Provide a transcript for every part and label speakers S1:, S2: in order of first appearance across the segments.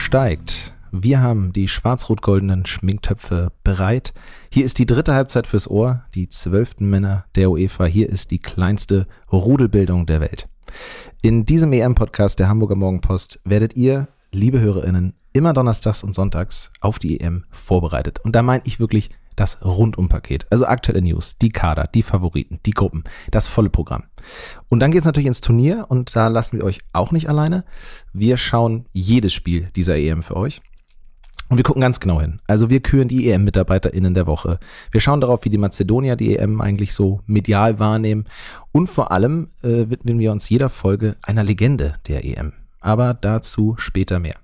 S1: Steigt. Wir haben die schwarz-rot-goldenen Schminktöpfe bereit. Hier ist die dritte Halbzeit fürs Ohr, die zwölften Männer der UEFA. Hier ist die kleinste Rudelbildung der Welt. In diesem EM-Podcast der Hamburger Morgenpost werdet ihr, liebe HörerInnen, immer donnerstags und sonntags auf die EM vorbereitet. Und da meine ich wirklich das Rundumpaket. Also aktuelle News, die Kader, die Favoriten, die Gruppen, das volle Programm. Und dann geht es natürlich ins Turnier und da lassen wir euch auch nicht alleine. Wir schauen jedes Spiel dieser EM für euch. Und wir gucken ganz genau hin. Also wir küren die EM-MitarbeiterInnen der Woche. Wir schauen darauf, wie die Mazedonier die EM eigentlich so medial wahrnehmen. Und vor allem äh, widmen wir uns jeder Folge einer Legende der EM. Aber dazu später mehr.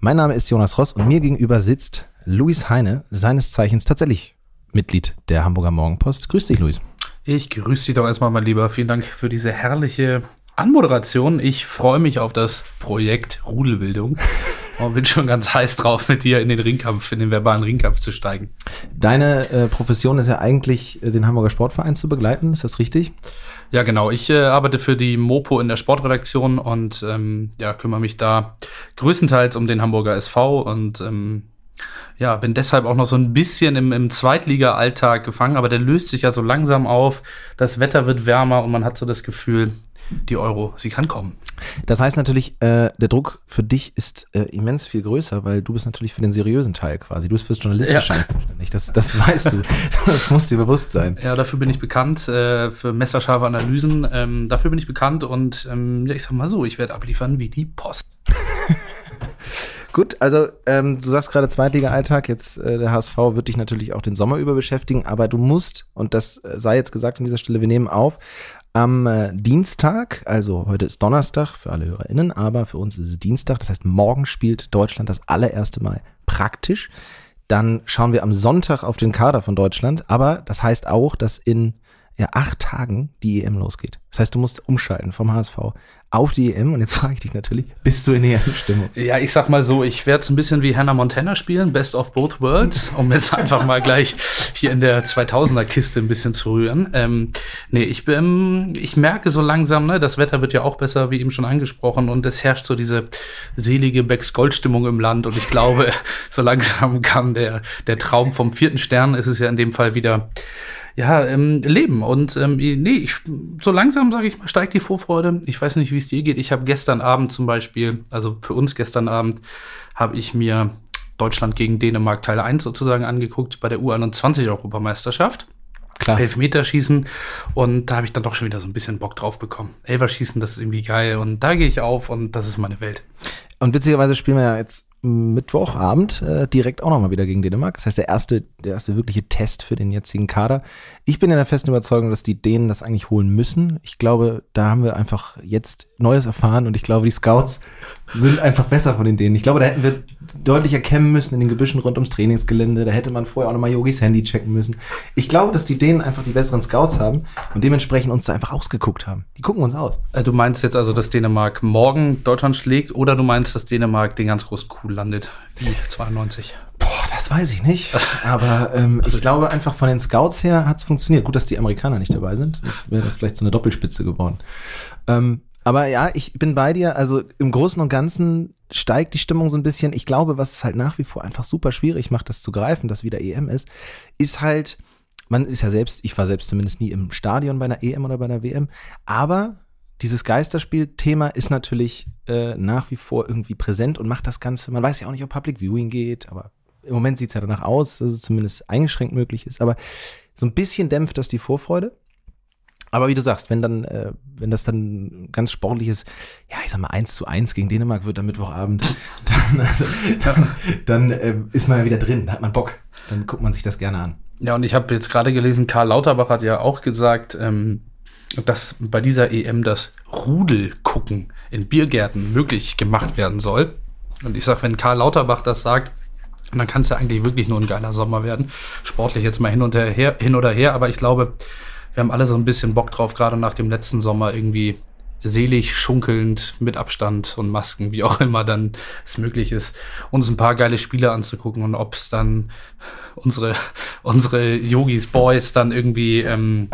S1: Mein Name ist Jonas Ross und mir gegenüber sitzt Luis Heine, seines Zeichens tatsächlich Mitglied der Hamburger Morgenpost. Grüß dich, Luis.
S2: Ich grüße dich doch erstmal, mein Lieber. Vielen Dank für diese herrliche Anmoderation. Ich freue mich auf das Projekt Rudelbildung und bin schon ganz heiß drauf, mit dir in den Ringkampf, in den verbalen Ringkampf zu steigen.
S1: Deine äh, Profession ist ja eigentlich, äh, den Hamburger Sportverein zu begleiten. Ist das richtig?
S2: Ja, genau. Ich äh, arbeite für die Mopo in der Sportredaktion und ähm, ja, kümmere mich da größtenteils um den Hamburger SV und ähm, ja, bin deshalb auch noch so ein bisschen im, im Zweitliga-Alltag gefangen, aber der löst sich ja so langsam auf. Das Wetter wird wärmer und man hat so das Gefühl, die Euro, sie kann kommen.
S1: Das heißt natürlich, äh, der Druck für dich ist äh, immens viel größer, weil du bist natürlich für den seriösen Teil quasi. Du bist fürs Journalistische ja. zuständig. Das, das weißt du. Das muss dir bewusst sein.
S2: Ja, dafür bin ich bekannt, äh, für messerscharfe Analysen. Ähm, dafür bin ich bekannt und ähm, ja, ich sag mal so, ich werde abliefern wie die Post.
S1: Gut, also ähm, du sagst gerade Zweitliga-Alltag, jetzt äh, der HSV wird dich natürlich auch den Sommer über beschäftigen, aber du musst, und das äh, sei jetzt gesagt an dieser Stelle, wir nehmen auf, am äh, Dienstag, also heute ist Donnerstag für alle HörerInnen, aber für uns ist es Dienstag, das heißt morgen spielt Deutschland das allererste Mal praktisch. Dann schauen wir am Sonntag auf den Kader von Deutschland, aber das heißt auch, dass in ja, acht Tagen die EM losgeht. Das heißt, du musst umschalten vom HSV auf die EM. Und jetzt frage ich dich natürlich, bist du in der Stimmung?
S2: Ja, ich sag mal so, ich werde es ein bisschen wie Hannah Montana spielen, Best of Both Worlds, um jetzt einfach mal gleich hier in der 2000er Kiste ein bisschen zu rühren. Ähm, nee, ich, bin, ich merke so langsam, ne, das Wetter wird ja auch besser, wie eben schon angesprochen, und es herrscht so diese selige Becks-Gold-Stimmung im Land. Und ich glaube, so langsam kam der, der Traum vom vierten Stern, ist es ja in dem Fall wieder ja, ähm, leben. Und ähm, nee, ich, so langsam, sage ich mal, steigt die Vorfreude. Ich weiß nicht, wie es dir geht. Ich habe gestern Abend zum Beispiel, also für uns gestern Abend, habe ich mir Deutschland gegen Dänemark Teil 1 sozusagen angeguckt bei der U21-Europameisterschaft. Klar. Elfmeterschießen und da habe ich dann doch schon wieder so ein bisschen Bock drauf bekommen. Elferschießen, das ist irgendwie geil und da gehe ich auf und das ist meine Welt.
S1: Und witzigerweise spielen wir ja jetzt Mittwochabend äh, direkt auch nochmal wieder gegen Dänemark. Das heißt, der erste, der erste wirkliche Test für den jetzigen Kader. Ich bin in der festen Überzeugung, dass die Dänen das eigentlich holen müssen. Ich glaube, da haben wir einfach jetzt Neues erfahren und ich glaube, die Scouts sind einfach besser von den Dänen. Ich glaube, da hätten wir deutlich erkennen müssen in den Gebüschen rund ums Trainingsgelände. Da hätte man vorher auch nochmal Yogis Handy checken müssen. Ich glaube, dass die Dänen einfach die besseren Scouts haben und dementsprechend uns da einfach ausgeguckt haben. Die gucken uns aus.
S2: Äh, du meinst jetzt also, dass Dänemark morgen Deutschland schlägt oder du meinst, dass Dänemark den ganz großen Coup landet, wie 92?
S1: Boah, das weiß ich nicht. Aber ähm, also ich glaube einfach von den Scouts her hat es funktioniert. Gut, dass die Amerikaner nicht dabei sind. Sonst wäre das vielleicht so eine Doppelspitze geworden. Ähm, aber ja, ich bin bei dir. Also im Großen und Ganzen steigt die Stimmung so ein bisschen. Ich glaube, was es halt nach wie vor einfach super schwierig macht, das zu greifen, dass wieder EM ist, ist halt, man ist ja selbst, ich war selbst zumindest nie im Stadion bei einer EM oder bei einer WM, aber dieses Geisterspiel-Thema ist natürlich äh, nach wie vor irgendwie präsent und macht das Ganze, man weiß ja auch nicht, ob Public Viewing geht, aber im Moment sieht es ja danach aus, dass es zumindest eingeschränkt möglich ist, aber so ein bisschen dämpft das die Vorfreude. Aber wie du sagst, wenn dann, äh, wenn das dann ganz sportliches, ja, ich sag mal, eins zu eins gegen Dänemark wird am Mittwochabend, dann, also, dann, dann äh, ist man ja wieder drin, hat man Bock. Dann guckt man sich das gerne an.
S2: Ja, und ich habe jetzt gerade gelesen, Karl Lauterbach hat ja auch gesagt, ähm, dass bei dieser EM das Rudelgucken in Biergärten möglich gemacht werden soll. Und ich sag, wenn Karl Lauterbach das sagt, dann kann es ja eigentlich wirklich nur ein geiler Sommer werden. Sportlich jetzt mal hin und her, hin oder her, aber ich glaube, wir haben alle so ein bisschen Bock drauf, gerade nach dem letzten Sommer irgendwie selig, schunkelnd, mit Abstand und Masken, wie auch immer dann es möglich ist, uns ein paar geile Spiele anzugucken und ob es dann unsere, unsere Yogis Boys dann irgendwie ähm,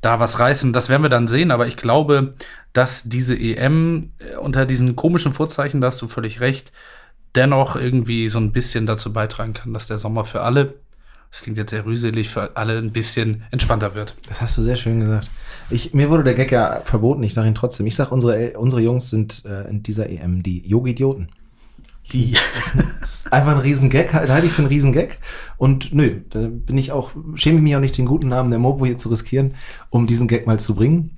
S2: da was reißen, das werden wir dann sehen, aber ich glaube, dass diese EM unter diesen komischen Vorzeichen, da hast du völlig recht, dennoch irgendwie so ein bisschen dazu beitragen kann, dass der Sommer für alle, das klingt jetzt sehr rüselig, für alle ein bisschen entspannter wird.
S1: Das hast du sehr schön gesagt. Ich, mir wurde der Gag ja verboten, ich sage ihn trotzdem. Ich sage, unsere, unsere Jungs sind äh, in dieser EM die Yogi-Idioten.
S2: Die.
S1: Einfach ein Riesengag, halt, halte ich für einen Riesengag. Und nö, da bin ich auch, schäme ich mich auch nicht, den guten Namen der Mobo hier zu riskieren, um diesen Gag mal zu bringen.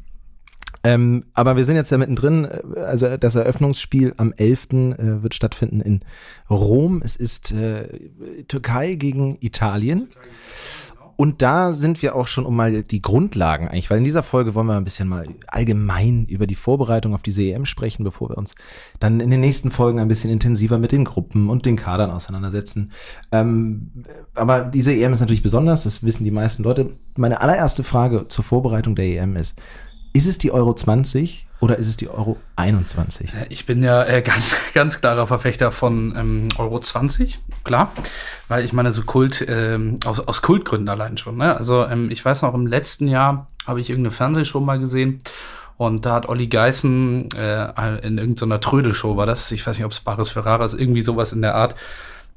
S1: Ähm, aber wir sind jetzt ja mittendrin. äh, Also das Eröffnungsspiel am 11. Äh, wird stattfinden in Rom. Es ist äh, Türkei gegen Italien. Und da sind wir auch schon um mal die Grundlagen eigentlich, weil in dieser Folge wollen wir ein bisschen mal allgemein über die Vorbereitung auf diese EM sprechen, bevor wir uns dann in den nächsten Folgen ein bisschen intensiver mit den Gruppen und den Kadern auseinandersetzen. Ähm, aber diese EM ist natürlich besonders, das wissen die meisten Leute. Meine allererste Frage zur Vorbereitung der EM ist, ist es die Euro 20 oder ist es die Euro 21?
S2: Äh, Ich bin ja äh, ganz, ganz klarer Verfechter von ähm, Euro 20, klar. Weil ich meine, so Kult, ähm, aus, aus Kultgründen allein schon. Ne? Also ähm, ich weiß noch, im letzten Jahr habe ich irgendeine Fernsehshow mal gesehen. Und da hat Olli Geißen äh, in irgendeiner Trödelshow war das, ich weiß nicht, ob es Baris Ferrara ist, irgendwie sowas in der Art.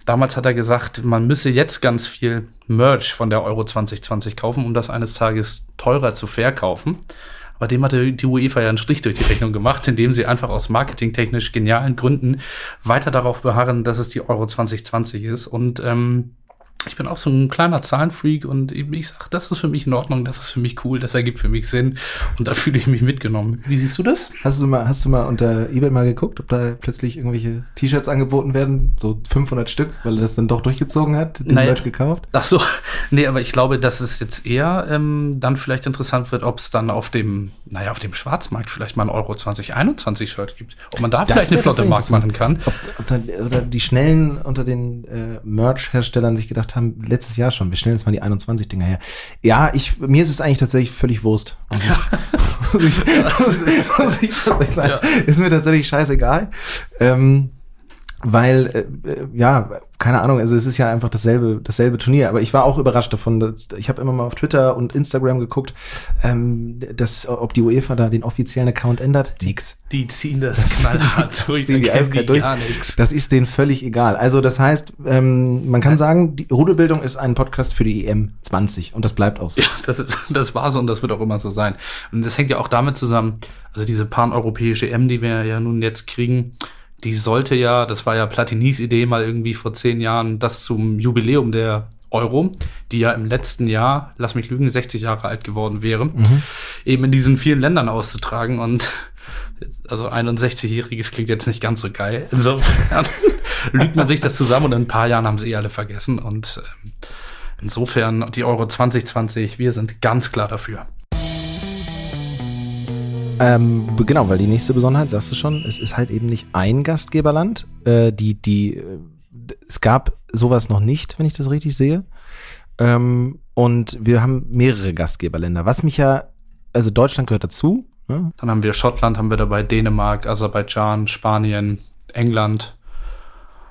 S2: Damals hat er gesagt, man müsse jetzt ganz viel Merch von der Euro 2020 kaufen, um das eines Tages teurer zu verkaufen. Aber dem hatte die UEFA ja einen Strich durch die Rechnung gemacht, indem sie einfach aus marketingtechnisch genialen Gründen weiter darauf beharren, dass es die Euro 2020 ist. Und ähm, ich bin auch so ein kleiner Zahlenfreak und ich ich sag, das ist für mich in Ordnung, das ist für mich cool, das ergibt für mich Sinn und da fühle ich mich mitgenommen. Wie siehst du das?
S1: Hast du mal, hast du mal unter eBay mal geguckt, ob da plötzlich irgendwelche T-Shirts angeboten werden? So 500 Stück, weil er das dann doch durchgezogen hat, den
S2: Naja.
S1: Merch gekauft?
S2: Ach so, nee, aber ich glaube, dass es jetzt eher ähm, dann vielleicht interessant wird, ob es dann auf dem, naja, auf dem Schwarzmarkt vielleicht mal ein Euro 2021 Shirt gibt. Ob man da vielleicht eine flotte Markt machen kann.
S1: Ob, ob da, oder die Schnellen unter den äh, Merch-Herstellern sich gedacht haben, letztes Jahr schon, wir stellen jetzt mal die 21-Dinger her. Ja, ich, mir ist es eigentlich tatsächlich völlig Wurst. ich, ich tatsächlich sagen. Ist mir tatsächlich scheißegal. Ähm, weil, äh, äh, ja, keine Ahnung, also es ist ja einfach dasselbe, dasselbe Turnier. Aber ich war auch überrascht davon. Dass, ich habe immer mal auf Twitter und Instagram geguckt, ähm, dass, ob die UEFA da den offiziellen Account ändert. Nix.
S2: Die ziehen das knallhart durch,
S1: ziehen die
S2: kennen
S1: eiskalt durch. Das ist denen völlig egal. Also das heißt, ähm, man kann sagen, die Rudelbildung ist ein Podcast für die EM 20 und das bleibt auch so.
S2: Ja, das, das war so und das wird auch immer so sein. Und das hängt ja auch damit zusammen, also diese paneuropäische EM, die wir ja nun jetzt kriegen, die sollte ja, das war ja Platinis Idee mal irgendwie vor zehn Jahren, das zum Jubiläum der Euro, die ja im letzten Jahr, lass mich lügen, 60 Jahre alt geworden wäre, eben in diesen vielen Ländern auszutragen und also 61-Jähriges klingt jetzt nicht ganz so geil. Insofern lügt man sich das zusammen und in ein paar Jahren haben sie eh alle vergessen und ähm, insofern die Euro 2020, wir sind ganz klar dafür.
S1: Ähm, genau, weil die nächste Besonderheit, sagst du schon, es ist halt eben nicht ein Gastgeberland. Äh, die, die, äh, es gab sowas noch nicht, wenn ich das richtig sehe. Ähm, und wir haben mehrere Gastgeberländer. Was mich ja, also Deutschland gehört dazu. Ne?
S2: Dann haben wir Schottland, haben wir dabei Dänemark, Aserbaidschan, Spanien, England.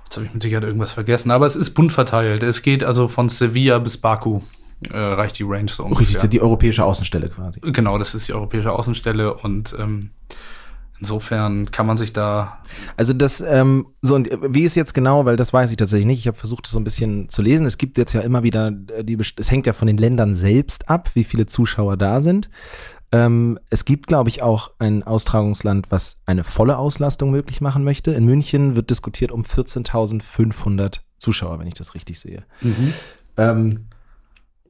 S2: Jetzt habe ich mit Sicherheit irgendwas vergessen, aber es ist bunt verteilt. Es geht also von Sevilla bis Baku, äh, reicht die Range so ungefähr.
S1: Richtig, die europäische Außenstelle quasi.
S2: Genau, das ist die europäische Außenstelle und ähm, insofern kann man sich da.
S1: Also das, ähm, so und wie ist jetzt genau, weil das weiß ich tatsächlich nicht. Ich habe versucht, das so ein bisschen zu lesen. Es gibt jetzt ja immer wieder, äh, die, es hängt ja von den Ländern selbst ab, wie viele Zuschauer da sind. Ähm, es gibt, glaube ich, auch ein Austragungsland, was eine volle Auslastung möglich machen möchte. In München wird diskutiert um 14.500 Zuschauer, wenn ich das richtig sehe. Ähm,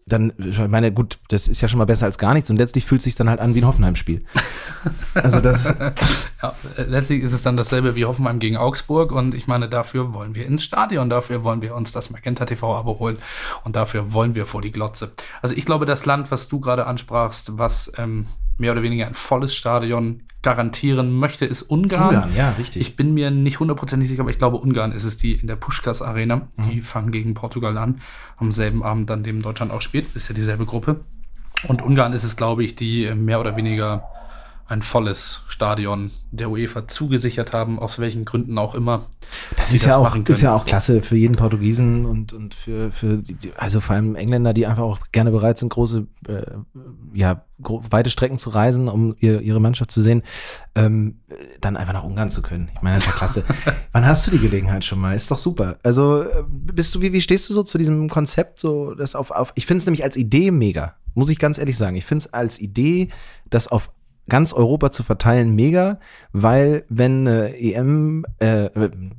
S1: dann, ich meine, gut, das ist ja schon mal besser als gar nichts und letztlich fühlt es sich dann halt an wie ein Hoffenheim-Spiel. Also das,
S2: Ja, äh, letztlich ist es dann dasselbe wie Hoffenheim gegen Augsburg und ich meine, dafür wollen wir ins Stadion, dafür wollen wir uns das Magenta TV-Abo holen und dafür wollen wir vor die Glotze. Also ich glaube, das Land, was du gerade ansprachst, was ähm, mehr oder weniger ein volles Stadion garantieren möchte, ist Ungarn.
S1: Ungarn, ja, richtig.
S2: Ich bin mir nicht hundertprozentig sicher, aber ich glaube, Ungarn ist es, die in der Puschkas Arena. Die fangen gegen Portugal an, am selben Abend, an dem Deutschland auch spielt. Ist ja dieselbe Gruppe. Und Ungarn ist es, glaube ich, die mehr oder weniger ein volles Stadion der UEFA zugesichert haben, aus welchen Gründen auch immer.
S1: Das ist ja auch, ist ja auch klasse für jeden Portugiesen und, und für, für die, also vor allem Engländer, die einfach auch gerne bereit sind, große, äh, ja, weite Strecken zu reisen, um ihr, ihre Mannschaft zu sehen, ähm, dann einfach nach Ungarn zu können. Ich meine, das ist ja klasse. Wann hast du die Gelegenheit schon mal? Ist doch super. Also äh, bist du, wie, wie stehst du so zu diesem Konzept, so das auf, auf ich finde es nämlich als Idee mega, muss ich ganz ehrlich sagen. Ich finde es als Idee, das auf ganz Europa zu verteilen, mega, weil wenn eine EM, äh,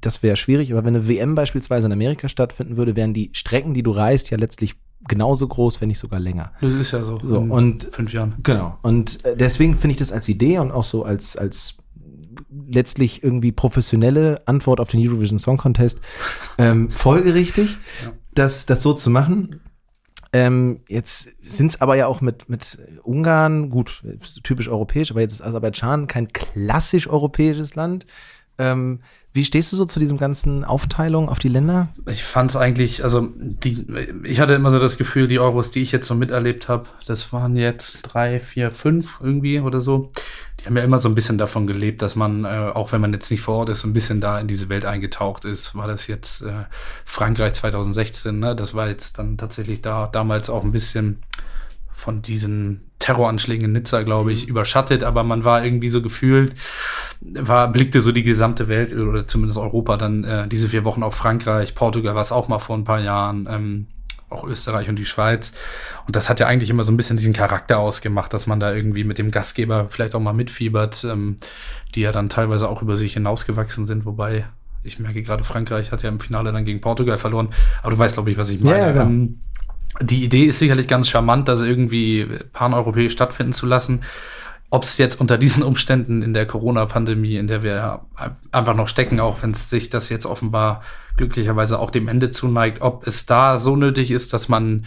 S1: das wäre schwierig, aber wenn eine WM beispielsweise in Amerika stattfinden würde, wären die Strecken, die du reist, ja letztlich genauso groß, wenn nicht sogar länger.
S2: Das ist ja so.
S1: So und
S2: fünf Jahren.
S1: Genau. Und äh, deswegen finde ich das als Idee und auch so als als letztlich irgendwie professionelle Antwort auf den Eurovision Song Contest ähm, folgerichtig, ja. das das so zu machen. Ähm, jetzt sind es aber ja auch mit, mit Ungarn, gut, typisch europäisch, aber jetzt ist Aserbaidschan kein klassisch europäisches Land. Ähm, wie stehst du so zu diesem ganzen Aufteilung auf die Länder?
S2: Ich fand es eigentlich, also die, ich hatte immer so das Gefühl, die Euros, die ich jetzt so miterlebt habe, das waren jetzt drei, vier, fünf irgendwie oder so die haben ja immer so ein bisschen davon gelebt, dass man, äh, auch wenn man jetzt nicht vor Ort ist, so ein bisschen da in diese Welt eingetaucht ist. War das jetzt äh, Frankreich 2016, ne? Das war jetzt dann tatsächlich da damals auch ein bisschen von diesen Terroranschlägen in Nizza, glaube ich, mhm. überschattet, aber man war irgendwie so gefühlt, war, blickte so die gesamte Welt oder zumindest Europa dann äh, diese vier Wochen auf Frankreich, Portugal war es auch mal vor ein paar Jahren, ähm, auch Österreich und die Schweiz. Und das hat ja eigentlich immer so ein bisschen diesen Charakter ausgemacht, dass man da irgendwie mit dem Gastgeber vielleicht auch mal mitfiebert, ähm, die ja dann teilweise auch über sich hinausgewachsen sind, wobei ich merke gerade, Frankreich hat ja im Finale dann gegen Portugal verloren. Aber du weißt, glaube ich, was ich meine. Ja, ja, die Idee ist sicherlich ganz charmant, das irgendwie paneuropäisch stattfinden zu lassen. Ob es jetzt unter diesen Umständen in der Corona-Pandemie, in der wir einfach noch stecken, auch wenn sich das jetzt offenbar glücklicherweise auch dem Ende zuneigt, ob es da so nötig ist, dass man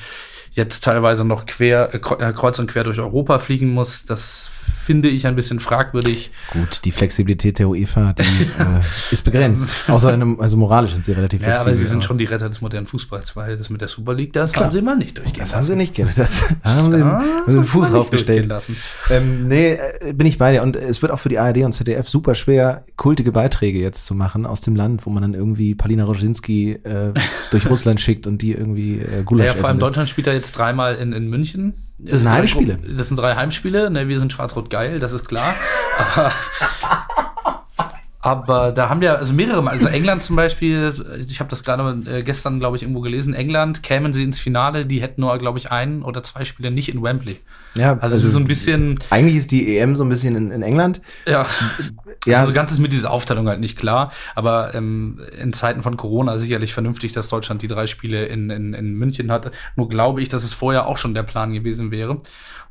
S2: jetzt teilweise noch quer, äh, äh kreuz und quer durch Europa fliegen muss, das finde ich ein bisschen fragwürdig.
S1: Gut, die Flexibilität der UEFA, die äh, ist begrenzt. Außer in einem, also moralisch sind sie relativ
S2: flexibel. Ja, aber sie sind schon die Retter des modernen Fußballs, weil das mit der Super League, das Klar. haben sie mal nicht durchgehen
S1: Das lassen. haben sie nicht gerne. Das da haben sie da den, den Fuß draufgestellt. lassen. Ähm, nee, äh, bin ich bei dir. Und es wird auch für die ARD und ZDF super schwer, kultige Beiträge jetzt zu machen aus dem Land, wo man dann irgendwie Palina Roginski äh, durch Russland schickt und die irgendwie äh, Gulasch
S2: ja, ja, vor allem Deutschland spielt da jetzt dreimal in, in München
S1: das sind Heimspiele.
S2: Das sind drei Heimspiele. Ne, wir sind schwarz-rot geil, das ist klar. aber, aber da haben wir also mehrere Mal, also England zum Beispiel, ich habe das gerade äh, gestern, glaube ich, irgendwo gelesen, England, kämen sie ins Finale, die hätten nur, glaube ich, ein oder zwei Spiele nicht in Wembley.
S1: Ja, also, also so ein bisschen. Eigentlich ist die EM so ein bisschen in, in England.
S2: Ja. ja. Also so ganz ist mir diese Aufteilung halt nicht klar. Aber ähm, in Zeiten von Corona sicherlich vernünftig, dass Deutschland die drei Spiele in, in, in München hat. Nur glaube ich, dass es vorher auch schon der Plan gewesen wäre.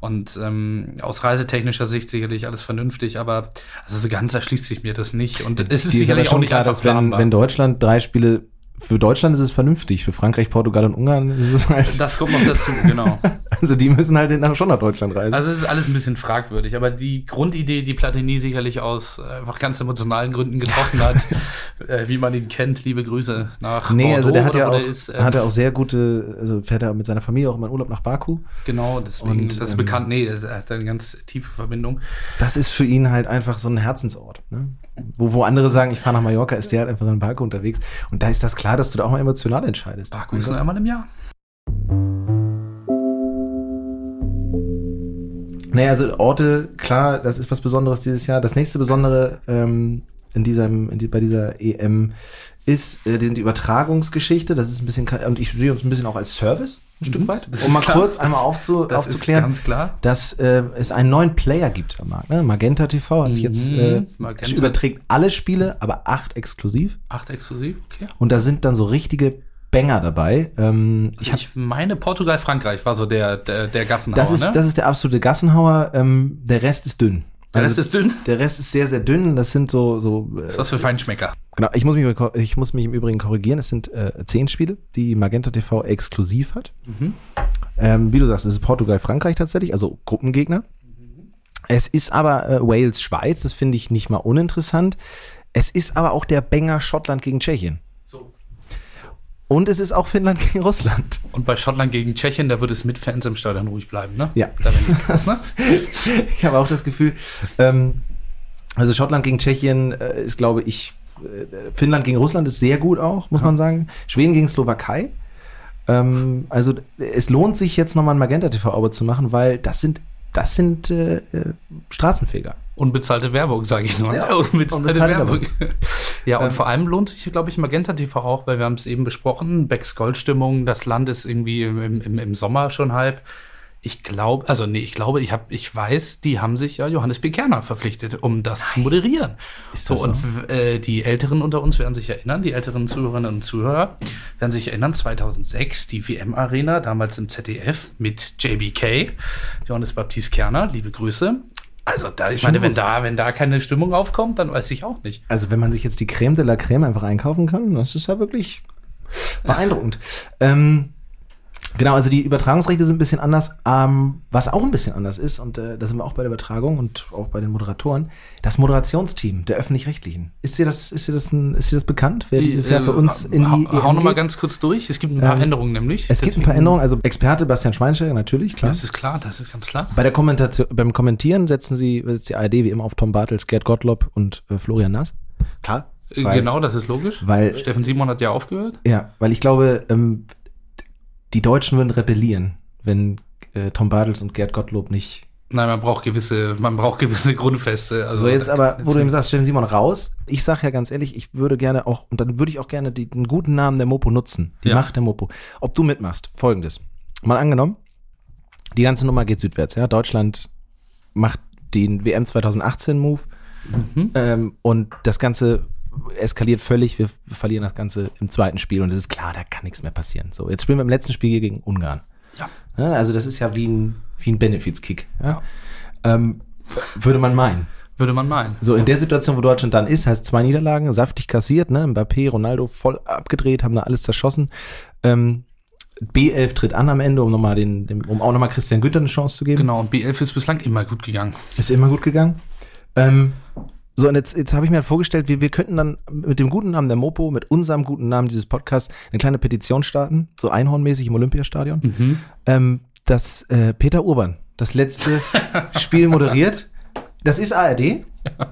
S2: Und ähm, aus reisetechnischer Sicht sicherlich alles vernünftig, aber also so ganz erschließt sich mir das nicht. Und es ist sicherlich auch nicht klar,
S1: dass wenn, wenn Deutschland drei Spiele für Deutschland ist es vernünftig, für Frankreich, Portugal und Ungarn ist es halt.
S2: Das kommt noch dazu, genau.
S1: also die müssen halt nach, schon nach Deutschland reisen.
S2: Also es ist alles ein bisschen fragwürdig, aber die Grundidee, die Platini sicherlich aus äh, einfach ganz emotionalen Gründen getroffen hat, äh, wie man ihn kennt, liebe Grüße nach
S1: Nee, Bordeaux, also der hat ja auch, ist, äh, hat er auch sehr gute, also fährt er mit seiner Familie auch immer in Urlaub nach Baku.
S2: Genau, deswegen, und, das ist ähm, bekannt, nee, das hat eine ganz tiefe Verbindung.
S1: Das ist für ihn halt einfach so ein Herzensort. Ne? Wo, wo andere sagen, ich fahre nach Mallorca, ist der halt einfach in Baku unterwegs. Und da ist das klar, dass du da auch mal emotional entscheidest.
S2: Ist nur einmal im Jahr.
S1: Naja, also Orte, klar, das ist was Besonderes dieses Jahr. Das nächste Besondere ähm, in diesem, in die, bei dieser EM ist äh, die Übertragungsgeschichte. Das ist ein bisschen, und ich sehe uns ein bisschen auch als Service ein mhm. Stück weit.
S2: Das um mal klar. kurz einmal
S1: aufzu, das aufzuklären,
S2: ganz klar.
S1: dass äh, es einen neuen Player gibt am Markt. Ne? Magenta TV hat mhm. jetzt äh, überträgt alle Spiele, aber acht exklusiv.
S2: Acht exklusiv, okay.
S1: Und da sind dann so richtige Banger dabei.
S2: Ähm, also ich, ich meine, Portugal, Frankreich war so der, der, der Gassenhauer.
S1: Das ist,
S2: ne?
S1: das ist der absolute Gassenhauer. Ähm, der Rest ist dünn.
S2: Der also, Rest ist dünn?
S1: Der Rest ist sehr, sehr dünn. Das sind so. so
S2: äh, was für Feinschmecker.
S1: Genau, ich muss mich, ich muss mich im Übrigen korrigieren. Es sind äh, zehn Spiele, die Magenta TV exklusiv hat. Mhm. Ähm, wie du sagst, es ist Portugal, Frankreich tatsächlich, also Gruppengegner. Mhm. Es ist aber äh, Wales, Schweiz, das finde ich nicht mal uninteressant. Es ist aber auch der Banger Schottland gegen Tschechien. Und es ist auch Finnland gegen Russland.
S2: Und bei Schottland gegen Tschechien, da würde es mit Fans im Stadion ruhig bleiben, ne?
S1: Ja.
S2: Da los, ne?
S1: ich habe auch das Gefühl, ähm, also Schottland gegen Tschechien äh, ist, glaube ich, äh, Finnland gegen Russland ist sehr gut auch, muss man sagen. Schweden gegen Slowakei. Ähm, also es lohnt sich jetzt nochmal ein Magenta TV-Auge zu machen, weil das sind, das sind äh, äh, Straßenfeger.
S2: Unbezahlte Werbung, sage ich nur.
S1: Ja,
S2: unbezahlte,
S1: unbezahlte
S2: Werbung. ja, und
S1: Ähm,
S2: vor allem lohnt sich, glaube ich, Magenta TV auch, weil wir haben es eben besprochen, Becks Goldstimmung, das Land ist irgendwie im, im, im Sommer schon halb. Ich glaube, also nee, ich glaube, ich habe, ich weiß, die haben sich ja Johannes B. Kerner verpflichtet, um das zu moderieren.
S1: Ist
S2: so,
S1: das so?
S2: und äh, die Älteren unter uns werden sich erinnern, die älteren Zuhörerinnen und Zuhörer werden sich erinnern, 2006 die WM-Arena, damals im ZDF mit JBK, Johannes Baptist Kerner, liebe Grüße. Also da, ich meine, wenn da, wenn da keine Stimmung aufkommt, dann weiß ich auch nicht.
S1: Also wenn man sich jetzt die Creme de la Creme einfach einkaufen kann, das ist ja wirklich beeindruckend. Ähm, genau, also die Übertragungsrechte sind ein bisschen anders. Ähm, was auch ein bisschen anders ist, und äh, da sind wir auch bei der Übertragung und auch bei den Moderatoren, das Moderationsteam der Öffentlich-Rechtlichen. Ist dir das, ist dir das, ein, ist dir das bekannt, wer dieses Jahr für uns in die
S2: Äh, hau, hau
S1: EM
S2: noch mal
S1: geht?
S2: ganz kurz durch. Es gibt ein paar
S1: Ähm,
S2: Änderungen nämlich.
S1: Es gibt ein paar Änderungen, also Experte Bastian Schweinsteiger, natürlich, klar.
S2: Das ist klar, das ist ganz klar.
S1: Bei der Kommentation, beim Kommentieren setzen sie setzt die ARD wie immer auf Tom Bartels, Gerd Gottlob und äh, Florian Nass. Klar.
S2: Äh,
S1: weil-
S2: genau, das ist logisch.
S1: weil-
S2: Steffen Simon hat ja aufgehört.
S1: Ja, weil ich glaube, ähm, die Deutschen würden rebellieren, wenn äh, Tom Bartels und Gerd Gottlob nicht.
S2: Nein, man braucht gewisse, man braucht gewisse Grundfeste. Also
S1: So, jetzt aber, wo du ihm sagst, Steffen Simon raus. Ich sag ja ganz ehrlich, ich würde gerne auch, und dann würde ich auch gerne die, den guten Namen der Mopo nutzen. Die
S2: Ja.
S1: Macht der Mopo. Ob du mitmachst, folgendes. Mal angenommen, die ganze Nummer geht südwärts, ja. Deutschland macht den WM 2018 Move
S2: Mhm.
S1: ähm, und das Ganze eskaliert völlig. Wir verlieren das Ganze im zweiten Spiel und es ist klar, da kann nichts mehr passieren. So, jetzt spielen wir im letzten Spiel gegen Ungarn.
S2: Ja.
S1: Ja, also das ist ja wie ein, wie ein Benefits-Kick. Ja? Ähm, würde man meinen.
S2: Würde man meinen.
S1: So, in der Situation, wo Deutschland dann ist, heißt zwei Niederlagen, saftig kassiert, ne? Mbappé, Ronaldo voll abgedreht, haben da alles zerschossen. Ähm, B11 tritt an am Ende, um nochmal den, dem, um auch nochmal Christian Günther eine Chance zu geben.
S2: Genau, und B11 ist bislang immer gut gegangen.
S1: Ist immer gut gegangen. Ähm, so, und jetzt, jetzt habe ich mir halt vorgestellt, wir, wir könnten dann mit dem guten Namen der Mopo, mit unserem guten Namen dieses Podcasts, eine kleine Petition starten, so einhornmäßig im Olympiastadion,
S2: Mhm.
S1: ähm, dass äh, Peter Urban das letzte Spiel moderiert. Das ist ARD,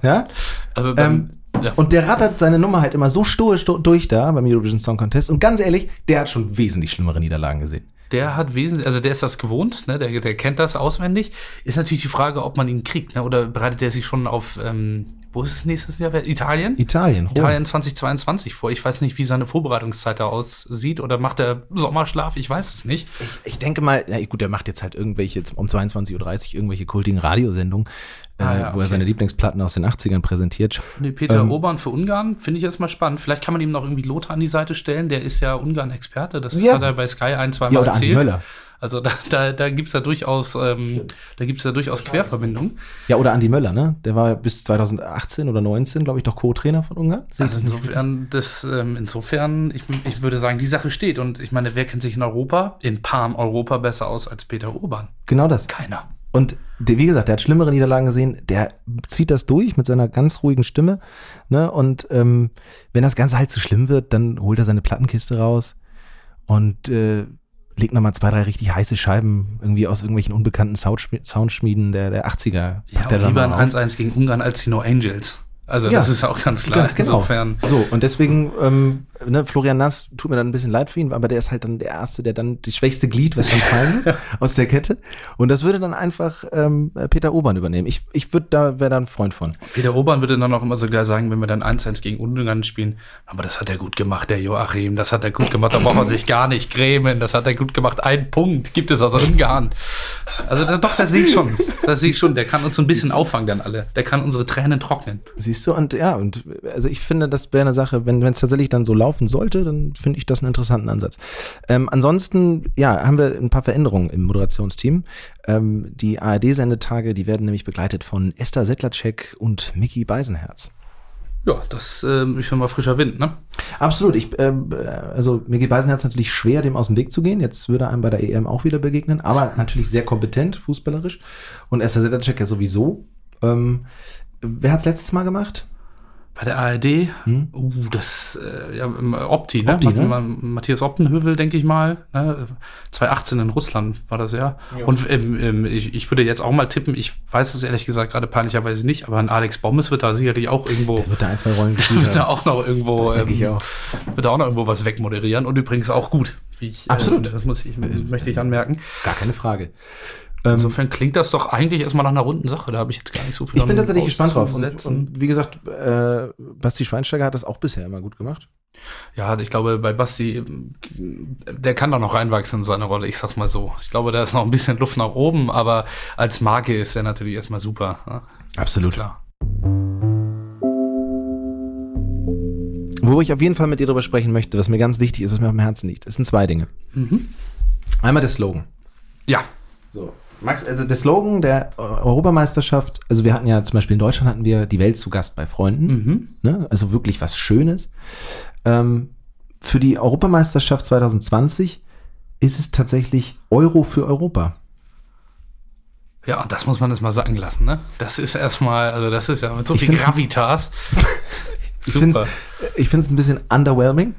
S1: ja.
S2: Also dann, ja.
S1: Und der rattert seine Nummer halt immer so stoisch durch da beim Eurovision Song Contest. Und ganz ehrlich, der hat schon wesentlich schlimmere Niederlagen gesehen.
S2: Der hat wesentlich, also der ist das gewohnt, ne? der, der kennt das auswendig. Ist natürlich die Frage, ob man ihn kriegt, ne? oder bereitet er sich schon auf, ähm, wo ist es nächstes Jahr? Italien?
S1: Italien, Rom.
S2: Italien 2022 vor. Ich weiß nicht, wie seine Vorbereitungszeit da aussieht oder macht er Sommerschlaf? Ich weiß es nicht.
S1: Ich, ich denke mal, ja gut, der macht jetzt halt irgendwelche, um 22.30 Uhr irgendwelche kultigen Radiosendungen,
S2: Ah,
S1: äh,
S2: ja,
S1: wo er
S2: okay.
S1: seine Lieblingsplatten aus den 80ern präsentiert.
S2: Nee, Peter
S1: Ähm,
S2: Urban für Ungarn finde ich erstmal spannend. Vielleicht kann man ihm noch irgendwie Lothar an die Seite stellen. Der ist ja Ungarn-Experte. Das
S1: Ja.
S2: hat er bei Sky ein, zwei Mal
S1: Ja, oder Andi
S2: erzählt.
S1: Möller.
S2: Also da, da, da gibt es ja durchaus, ähm, da gibt's ja durchaus Querverbindungen.
S1: Ja, oder Andi Möller, ne? Der war bis 2018 oder 19, glaube ich, doch Co-Trainer von Ungarn. Sehe
S2: Also insofern, das, ähm, insofern ich, ich würde sagen, die Sache steht. Und ich meine, wer kennt sich in Europa, in Palm Europa besser aus als Peter Urban?
S1: Genau das.
S2: Keiner.
S1: Und der, wie gesagt, der hat schlimmere Niederlagen gesehen. Der zieht das durch mit seiner ganz ruhigen Stimme. Ne? Und ähm, wenn das Ganze halt zu schlimm wird, dann holt er seine Plattenkiste raus und äh, legt nochmal zwei, drei richtig heiße Scheiben irgendwie aus irgendwelchen unbekannten Soundschmi- Soundschmieden der, der 80er.
S2: Ja,
S1: er dann
S2: lieber
S1: mal
S2: ein
S1: auf.
S2: 1-1 gegen Ungarn als die No Angels. Also
S1: Ja,
S2: das ist auch ganz klar.
S1: Ganz genau.
S2: Insofern.
S1: So, und deswegen, ähm, ne, Florian Nass tut mir dann ein bisschen leid für ihn, aber der ist halt dann der Erste, der dann die schwächste Glied, was dann fallen muss, aus der Kette. Und das würde dann einfach ähm, Peter Obern übernehmen. Ich, ich würde da, wäre da ein Freund von.
S2: Peter Obern würde dann auch immer sogar sagen, wenn wir dann 1-1 gegen Ungarn spielen, aber das hat er gut gemacht, der Joachim, das hat er gut gemacht, da braucht man sich gar nicht grämen, das hat er gut gemacht, ein Punkt gibt es aus Ungarn. Also da, doch, das sehe ich schon, das sehe ich schon, der kann uns so ein bisschen auffangen dann alle, der kann unsere Tränen trocknen.
S1: Siehst du, und ja, und also ich finde, das wäre eine Sache, wenn es tatsächlich dann so laufen sollte, dann finde ich das einen interessanten Ansatz. Ähm, ansonsten, ja, haben wir ein paar Veränderungen im Moderationsteam. Ähm, die ARD-Sendetage, die werden nämlich begleitet von Esther Settlercheck und Mickey Beisenherz.
S2: Ja, das ähm, ich finde mal frischer Wind, ne?
S1: Absolut. Ich, ähm, äh, also Mickey Beisenherz natürlich schwer, dem aus dem Weg zu gehen. Jetzt würde er einem bei der EM auch wieder begegnen, aber natürlich sehr kompetent, fußballerisch. Und Esther Settlercheck ja sowieso. Ähm, wer hat's letztes Mal gemacht?
S2: Bei der ARD, hm? uh, das, äh, ja, Opti, ne?
S1: Opti, ne?
S2: Matthias Optenhövel, denke ich mal. Ne? 2018 in Russland war das ja. ja. Und ähm, ähm, ich, ich würde jetzt auch mal tippen, ich weiß es ehrlich gesagt gerade peinlicherweise nicht, aber ein Alex Bommes wird da sicherlich auch irgendwo.
S1: Der wird da ein, zwei Rollen gespielt
S2: Wird da auch noch irgendwo.
S1: Das ähm, ich auch.
S2: Wird da auch noch irgendwo was wegmoderieren und übrigens auch gut.
S1: Ich, Absolut.
S2: Äh, das muss ich, möchte ich anmerken.
S1: Gar keine Frage.
S2: Ähm, Insofern klingt das doch eigentlich erstmal nach einer runden Sache. Da habe ich jetzt gar nicht so viel
S1: Ich bin tatsächlich gespannt drauf. Und, und, wie gesagt, äh, Basti Schweinsteiger hat das auch bisher immer gut gemacht.
S2: Ja, ich glaube, bei Basti, der kann da noch reinwachsen in seine Rolle, ich sag's mal so. Ich glaube, da ist noch ein bisschen Luft nach oben, aber als Marke ist er natürlich erstmal super.
S1: Ja? Absolut. Klar. Wo ich auf jeden Fall mit dir darüber sprechen möchte, was mir ganz wichtig ist, was mir auf dem Herzen liegt, es sind zwei Dinge. Mhm. Einmal der Slogan.
S2: Ja.
S1: So. Max, also der Slogan der Europameisterschaft, also wir hatten ja zum Beispiel in Deutschland hatten wir die Welt zu Gast bei Freunden, mhm. ne? also wirklich was Schönes. Ähm, für die Europameisterschaft 2020 ist es tatsächlich Euro für Europa.
S2: Ja, das muss man jetzt mal sagen lassen, ne? Das ist erstmal, also das ist ja mit so ich viel Gravitas.
S1: Super. Ich finde es ein bisschen underwhelming.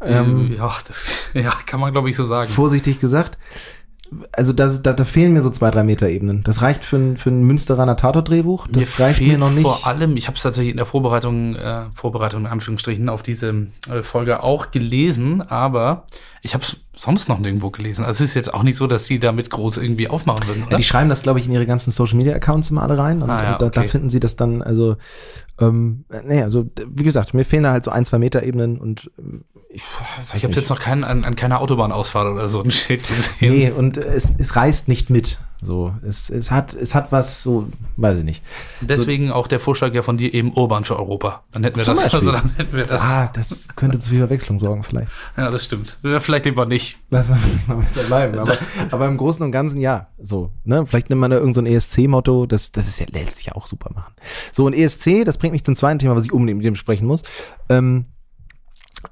S2: Ähm, ja, das ja, kann man glaube ich so sagen.
S1: Vorsichtig gesagt also das, da, da fehlen mir so zwei, drei Meter Ebenen. Das reicht für ein, für ein Münsteraner Tatort-Drehbuch. Das mir reicht mir noch nicht.
S2: Vor allem, ich habe es tatsächlich in der Vorbereitung, äh, Vorbereitung in Anführungsstrichen, auf diese äh, Folge auch gelesen, aber ich habe es sonst noch nirgendwo gelesen. Also es ist jetzt auch nicht so, dass die damit groß irgendwie aufmachen würden?
S1: Ja, die schreiben das, glaube ich, in ihre ganzen Social Media Accounts immer alle rein. Und, ah, ja, und da, okay. da, finden sie das dann, also, ähm, nee, also, wie gesagt, mir fehlen da halt so ein, zwei Meter Ebenen und
S2: ich, ich habe jetzt noch keinen, an, an keiner Autobahnausfahrt oder so ein Schild
S1: gesehen. Nee, und es, es reißt nicht mit. So, es, es, hat, es hat was, so, weiß ich nicht.
S2: Deswegen so, auch der Vorschlag ja von dir eben Urban für Europa. Dann hätten wir das.
S1: Also dann hätten wir das. Ah, das könnte zu viel Verwechslung sorgen, vielleicht.
S2: Ja, das stimmt. Vielleicht lieber nicht.
S1: Lass mal, mal besser bleiben. Aber, aber im Großen und Ganzen ja. So, ne? Vielleicht nimmt man da irgendein so ESC-Motto. Das, das ist ja, lässt sich ja auch super machen. So, ein ESC, das bringt mich zum zweiten Thema, was ich unbedingt mit dem sprechen muss. Ähm,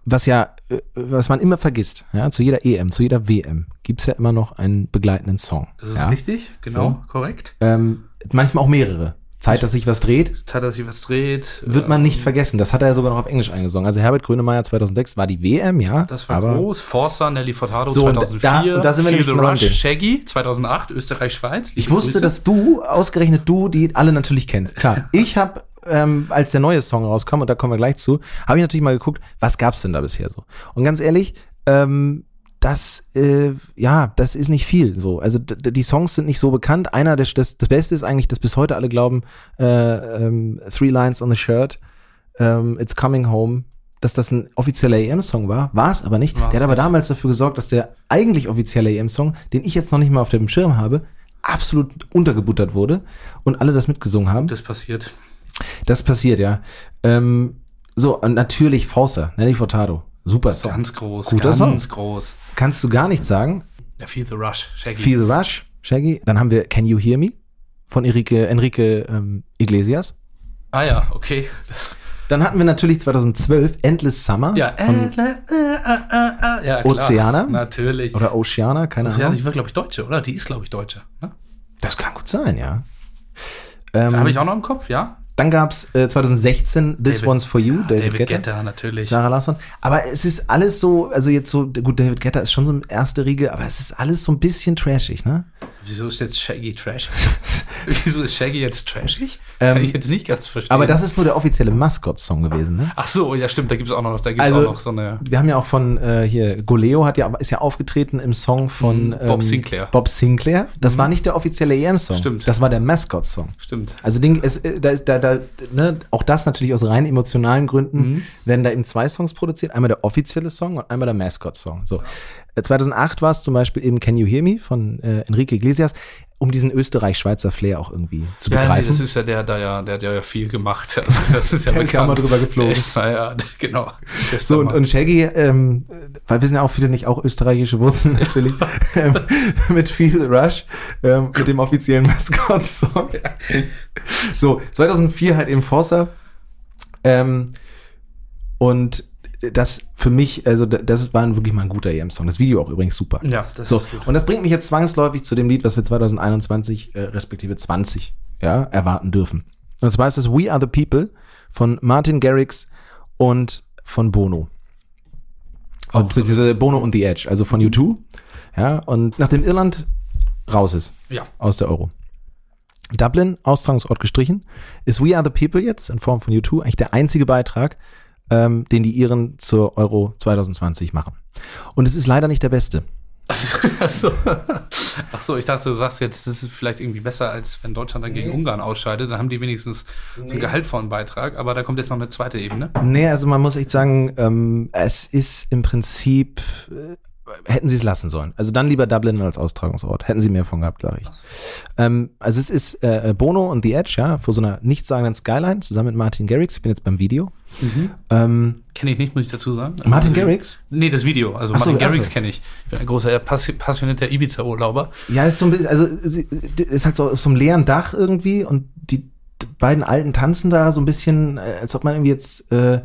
S1: was ja, äh, was man immer vergisst, ja, zu jeder EM, zu jeder WM gibt es ja immer noch einen begleitenden Song.
S2: Das ist
S1: ja?
S2: richtig, genau, so. korrekt.
S1: Ähm, manchmal auch mehrere. Zeit, dass sich was dreht.
S2: Zeit, dass sich was dreht.
S1: Wird man nicht ähm, vergessen. Das hat er ja sogar noch auf Englisch eingesungen. Also Herbert Grönemeyer 2006 war die WM, ja.
S2: Das war groß. Forza, Nelly Furtado so, 2004. Da,
S1: und da sind wir nämlich genau
S2: Rush, Shaggy 2008, Österreich, Schweiz.
S1: Ich wusste, Grüße. dass du, ausgerechnet du, die alle natürlich kennst. Klar, ich habe ähm, als der neue Song rauskam, und da kommen wir gleich zu, habe ich natürlich mal geguckt, was gab's denn da bisher so? Und ganz ehrlich, ähm, das, äh, ja, das ist nicht viel so. Also die Songs sind nicht so bekannt. Einer, der, das, das Beste ist eigentlich, dass bis heute alle glauben, äh, ähm, Three Lines on the Shirt, ähm, It's Coming Home, dass das ein offizieller EM-Song war. War es aber nicht. War's der hat aber nicht. damals dafür gesorgt, dass der eigentlich offizielle EM-Song, den ich jetzt noch nicht mal auf dem Schirm habe, absolut untergebuttert wurde und alle das mitgesungen haben.
S2: Das passiert.
S1: Das passiert, ja. Ähm, so, und natürlich Forza, Nelly Furtado. Super Song.
S2: Ganz groß,
S1: Guter
S2: ganz
S1: Song.
S2: groß.
S1: Kannst du gar nichts sagen?
S2: Ja, Feel the Rush,
S1: Shaggy. Feel the Rush, Shaggy. Dann haben wir Can You Hear Me von Enrique, Enrique ähm, Iglesias.
S2: Ah ja, okay.
S1: Dann hatten wir natürlich 2012 Endless Summer
S2: ja,
S1: von
S2: äh, äh, äh, ja,
S1: Oceana.
S2: Natürlich.
S1: Oder Oceana, keine Oceana, Ahnung.
S2: Die war, glaube ich, Deutsche, oder? Die ist, glaube ich, Deutsche. Ne?
S1: Das kann gut sein, ja.
S2: Ähm, Habe ich auch noch im Kopf, ja.
S1: Dann gab es äh, 2016 This David, One's for You,
S2: ja, David, David Guetta, Guetta, natürlich.
S1: Sarah Larsson. Aber es ist alles so, also jetzt so, gut, David Guetta ist schon so erste Riege, aber es ist alles so ein bisschen trashig, ne?
S2: Wieso ist jetzt Shaggy trashig? Wieso ist Shaggy jetzt trashig? Kann
S1: ähm,
S2: ich jetzt nicht ganz verstehen.
S1: Aber das ist nur der offizielle Mascot-Song gewesen, ne?
S2: Ach so, ja stimmt, da gibt es auch noch, da gibt's
S1: also,
S2: auch noch so eine.
S1: Wir haben ja auch von äh, hier, Goleo hat ja, ist ja aufgetreten im Song von
S2: mhm, Bob ähm, Sinclair.
S1: Bob Sinclair. Das mhm. war nicht der offizielle EM-Song.
S2: Stimmt.
S1: Das war der Mascot-Song.
S2: Stimmt.
S1: Also Ding, es, äh, da, da, da, ne, auch das natürlich aus rein emotionalen Gründen mhm. werden da eben zwei Songs produziert. Einmal der offizielle Song und einmal der Mascot-Song. So. 2008 war es zum Beispiel eben Can You Hear Me von äh, Enrique Iglesias um diesen Österreich-Schweizer Flair auch irgendwie zu ja, begreifen.
S2: Nee, das ist ja der, der ja, der hat ja viel gemacht. Also das ist ja
S1: der kam mal drüber geflogen.
S2: Ist, ja, genau.
S1: So, und, und Shaggy, ähm, weil wir sind ja auch viele nicht auch österreichische Wurzeln natürlich, ähm, mit viel Rush, ähm, mit dem offiziellen Mascot-Song. so, 2004 halt eben Forza. Ähm, und das für mich, also das war wirklich mal ein guter EM-Song. Das Video auch übrigens super.
S2: Ja, das
S1: so,
S2: ist gut.
S1: Und das bringt mich jetzt zwangsläufig zu dem Lied, was wir 2021 äh, respektive 20 ja, erwarten dürfen. Und zwar ist das We Are the People von Martin Garrix und von Bono.
S2: Auch
S1: Und,
S2: so-
S1: beziehungsweise Bono und The Edge, also von U2. Ja, und nachdem Irland raus ist
S2: Ja.
S1: aus der Euro. Dublin, Austragungsort gestrichen, ist We Are the People jetzt in Form von U2 eigentlich der einzige Beitrag, ähm, den die Iren zur Euro 2020 machen. Und es ist leider nicht der beste.
S2: Ach so. Ach so, ich dachte, du sagst jetzt, das ist vielleicht irgendwie besser, als wenn Deutschland dann gegen Ungarn ausscheidet. Dann haben die wenigstens so einen gehaltvollen Beitrag. Aber da kommt jetzt noch eine zweite Ebene.
S1: Nee, also man muss echt sagen, ähm, es ist im Prinzip, äh, hätten sie es lassen sollen. Also dann lieber Dublin als Austragungsort. Hätten sie mehr von gehabt, glaube ich. Ähm, also es ist äh, Bono und The Edge, ja, vor so einer nichtssagenden Skyline, zusammen mit Martin Garrix. Ich bin jetzt beim Video. Ähm,
S2: Kenne ich nicht, muss ich dazu sagen.
S1: Martin
S2: Also,
S1: Garrix?
S2: Nee, das Video. Also
S1: so,
S2: Martin Garrix
S1: so.
S2: kenne ich. Ich bin ein großer, passi- passionierter Ibiza-Urlauber.
S1: Ja, ist so ein bisschen, also ist halt so auf so einem leeren Dach irgendwie und die beiden Alten tanzen da so ein bisschen, äh, als ob man irgendwie jetzt äh,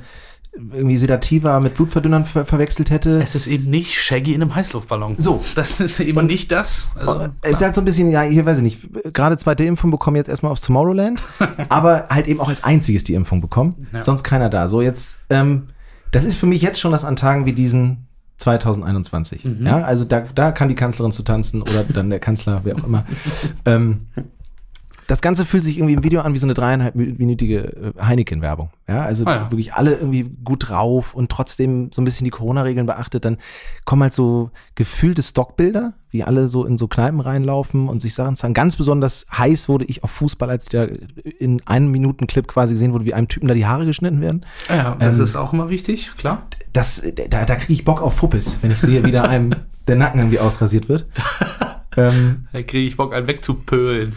S1: irgendwie Sedativa mit Blutverdünnern ver verwechselt hätte.
S2: Es ist eben nicht Shaggy in einem Heißluftballon.
S1: So.
S2: Das ist eben nicht das. Also,
S1: Und es ist halt so ein bisschen, ja, hier weiß ich nicht, gerade zweite Impfung bekommen jetzt erstmal aufs Tomorrowland, aber halt eben auch als einziges die Impfung bekommen.
S2: Ja.
S1: Sonst keiner da. So jetzt, ähm, das ist für mich jetzt schon das an Tagen wie diesen 2021.
S2: Mhm.
S1: Ja, also da, da kann die Kanzlerin zu tanzen oder dann der Kanzler, wer auch immer. ähm, das Ganze fühlt sich irgendwie im Video an wie so eine dreieinhalbminütige äh, Heineken-Werbung. Ja, also
S2: Ah ja.
S1: wirklich alle irgendwie gut drauf und trotzdem so ein bisschen die Corona-Regeln beachtet. Dann kommen halt so gefühlte Stockbilder, wie alle so in so Kneipen reinlaufen und sich Sachen sagen. Ganz besonders heiß wurde ich auf Fußball, als der in einem Minuten-Clip quasi gesehen wurde, wie einem Typen da die Haare geschnitten werden.
S2: ja, das
S1: ähm,
S2: ist auch immer wichtig, klar.
S1: Das, da, da kriege ich Bock auf Fuppes, wenn ich sehe, wie da einem der Nacken irgendwie ausrasiert wird. ähm,
S2: Da kriege ich Bock, einen wegzupölen.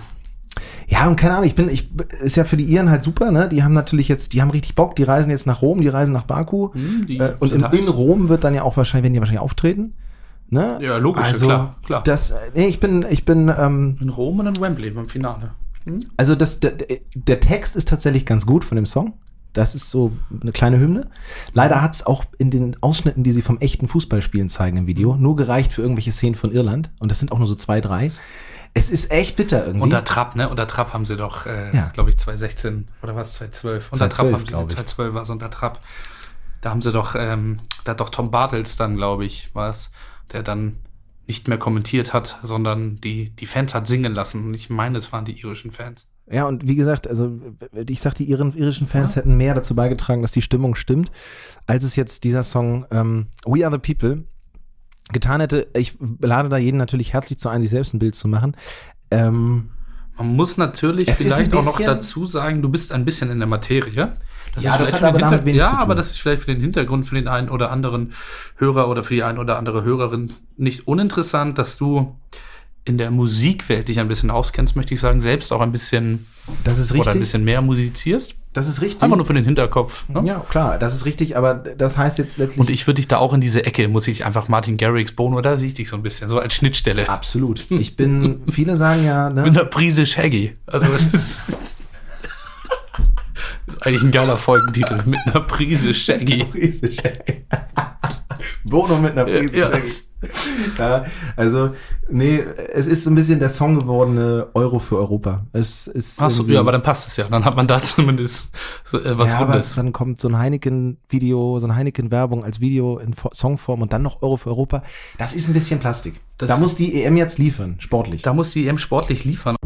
S1: Ja, und keine Ahnung, ich bin, ich, ist ja für die Iren halt super, ne? Die haben natürlich jetzt, die haben richtig Bock, die reisen jetzt nach Rom, die reisen nach Baku.
S2: Hm, die
S1: äh, und in, in Rom wird dann ja auch wahrscheinlich, werden die wahrscheinlich auftreten. Ne?
S2: Ja, logisch,
S1: also,
S2: klar, klar.
S1: Das, nee, ich bin, ich bin, ähm,
S2: In Rom und in Wembley beim Finale.
S1: also das, der, der Text ist tatsächlich ganz gut von dem Song. Das ist so eine kleine Hymne. Leider hat es auch in den Ausschnitten, die sie vom echten Fußballspielen zeigen im Video, nur gereicht für irgendwelche Szenen von Irland. Und das sind auch nur so zwei, drei. Es ist echt bitter irgendwie.
S2: Unter Trapp, ne? Unter Trapp haben sie doch, äh,
S1: Ja.
S2: glaube ich, 2016 oder was, 2012. Unter
S1: 2012,
S2: Trapp haben sie,
S1: glaub ich.
S2: 2012 war es unter Trapp. Da haben sie doch, ähm, da hat doch Tom Bartels dann, glaube ich, war es, der dann nicht mehr kommentiert hat, sondern die, die Fans hat singen lassen. Und ich meine, es waren die irischen Fans.
S1: Ja, und wie gesagt, also ich sag, die iren, irischen Fans hätten mehr dazu beigetragen, dass die Stimmung stimmt, als es jetzt dieser Song ähm, We Are the People getan hätte. Ich lade da jeden natürlich herzlich zu ein, sich selbst ein Bild zu machen. Ähm,
S2: Man muss natürlich
S1: Es
S2: vielleicht auch noch dazu sagen, du bist ein bisschen in der Materie. Das
S1: Ja, das hat aber damit wenig
S2: Ja, aber das ist vielleicht für den Hintergrund für den einen oder anderen Hörer oder für die ein oder andere Hörerin nicht uninteressant, dass du in der Musikwelt dich ein bisschen auskennst, möchte ich sagen, selbst auch ein bisschen
S1: das ist
S2: oder ein
S1: richtig.
S2: bisschen mehr musizierst.
S1: Das ist richtig.
S2: Einfach nur für den Hinterkopf. Ne?
S1: ja, klar, das ist richtig, aber das heißt jetzt letztlich.
S2: Und ich würde dich da auch in diese Ecke, muss ich einfach Martin Garrix, Bono, da sehe ich dich so ein bisschen, so als Schnittstelle.
S1: Absolut. Ich bin, viele sagen ja,
S2: Mit
S1: ne?
S2: einer Prise Shaggy. Also das ist, ist eigentlich ein geiler Folgentitel. Mit einer Prise Shaggy.
S1: Prise Shaggy. Bono mit einer Prise
S2: Ja.
S1: Shaggy. Ja, also, nee, es ist so ein bisschen der Song gewordene Euro für Europa. Es ist
S2: Achso, ja, aber dann passt es ja. Dann hat man da zumindest äh, was
S1: ja,
S2: Rundes.
S1: dann kommt so ein Heineken-Video, so eine Heineken-Werbung als Video in Fo- Songform und dann noch Euro für Europa. Das ist ein bisschen Plastik.
S2: Das-
S1: da muss die EM jetzt liefern, sportlich.
S2: Da muss die EM sportlich liefern.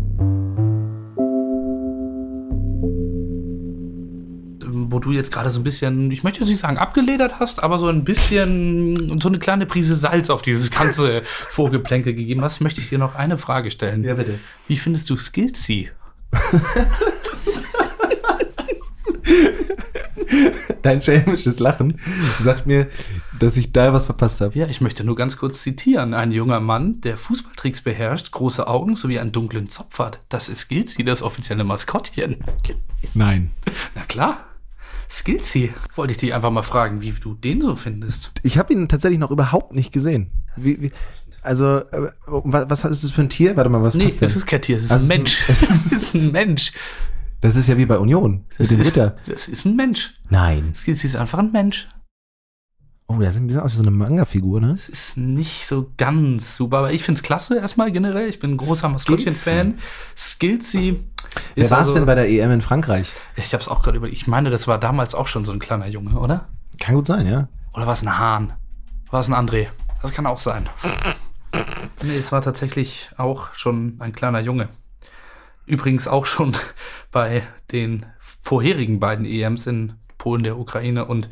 S2: Du jetzt gerade so ein bisschen, ich möchte jetzt nicht sagen abgeledert hast, aber so ein bisschen, so eine kleine Prise Salz auf dieses ganze Vorgeplänkel gegeben hast, möchte ich dir noch eine Frage stellen.
S1: bitte.
S2: Wie findest du Skillsy?
S1: Dein schelmisches Lachen sagt mir, dass ich da was verpasst habe.
S2: Ja, ich möchte nur ganz kurz zitieren. Ein junger Mann, der Fußballtricks beherrscht, große Augen sowie einen dunklen Zopf hat. Das ist Skillsy, das offizielle Maskottchen.
S1: Nein.
S2: Na klar. Skillsy. Wollte ich dich einfach mal fragen, wie du den so findest.
S1: Ich habe ihn tatsächlich noch überhaupt nicht gesehen. Wie, wie, also, äh, was, was ist das für ein Tier? Warte mal, was
S2: Nee,
S1: passt denn?
S2: es ist kein Tier, es ist
S1: Also
S2: ein
S1: ist ein-
S2: Mensch. Es ist ein Mensch.
S1: Das ist ja wie bei Union mit dem
S2: ist,
S1: Ritter.
S2: das ist ein Mensch.
S1: Nein.
S2: Skillsy ist einfach ein Mensch.
S1: Oh, der sieht ein bisschen aus wie so eine Manga-Figur, ne?
S2: Es ist nicht so ganz super, aber ich finde es klasse erstmal generell. Ich bin ein großer Maskottchen-Fan. Skilzy.
S1: Wer war es
S2: also-
S1: denn bei der EM in Frankreich?
S2: Ich habe es auch gerade überlegt. Ich meine, das war damals auch schon so ein kleiner Junge, oder?
S1: Kann gut sein, ja.
S2: Oder war es ein Hahn? War es ein André? Das kann auch sein. Nee, es war tatsächlich auch schon ein kleiner Junge. Übrigens auch schon bei den vorherigen beiden EMs in Polen, der Ukraine und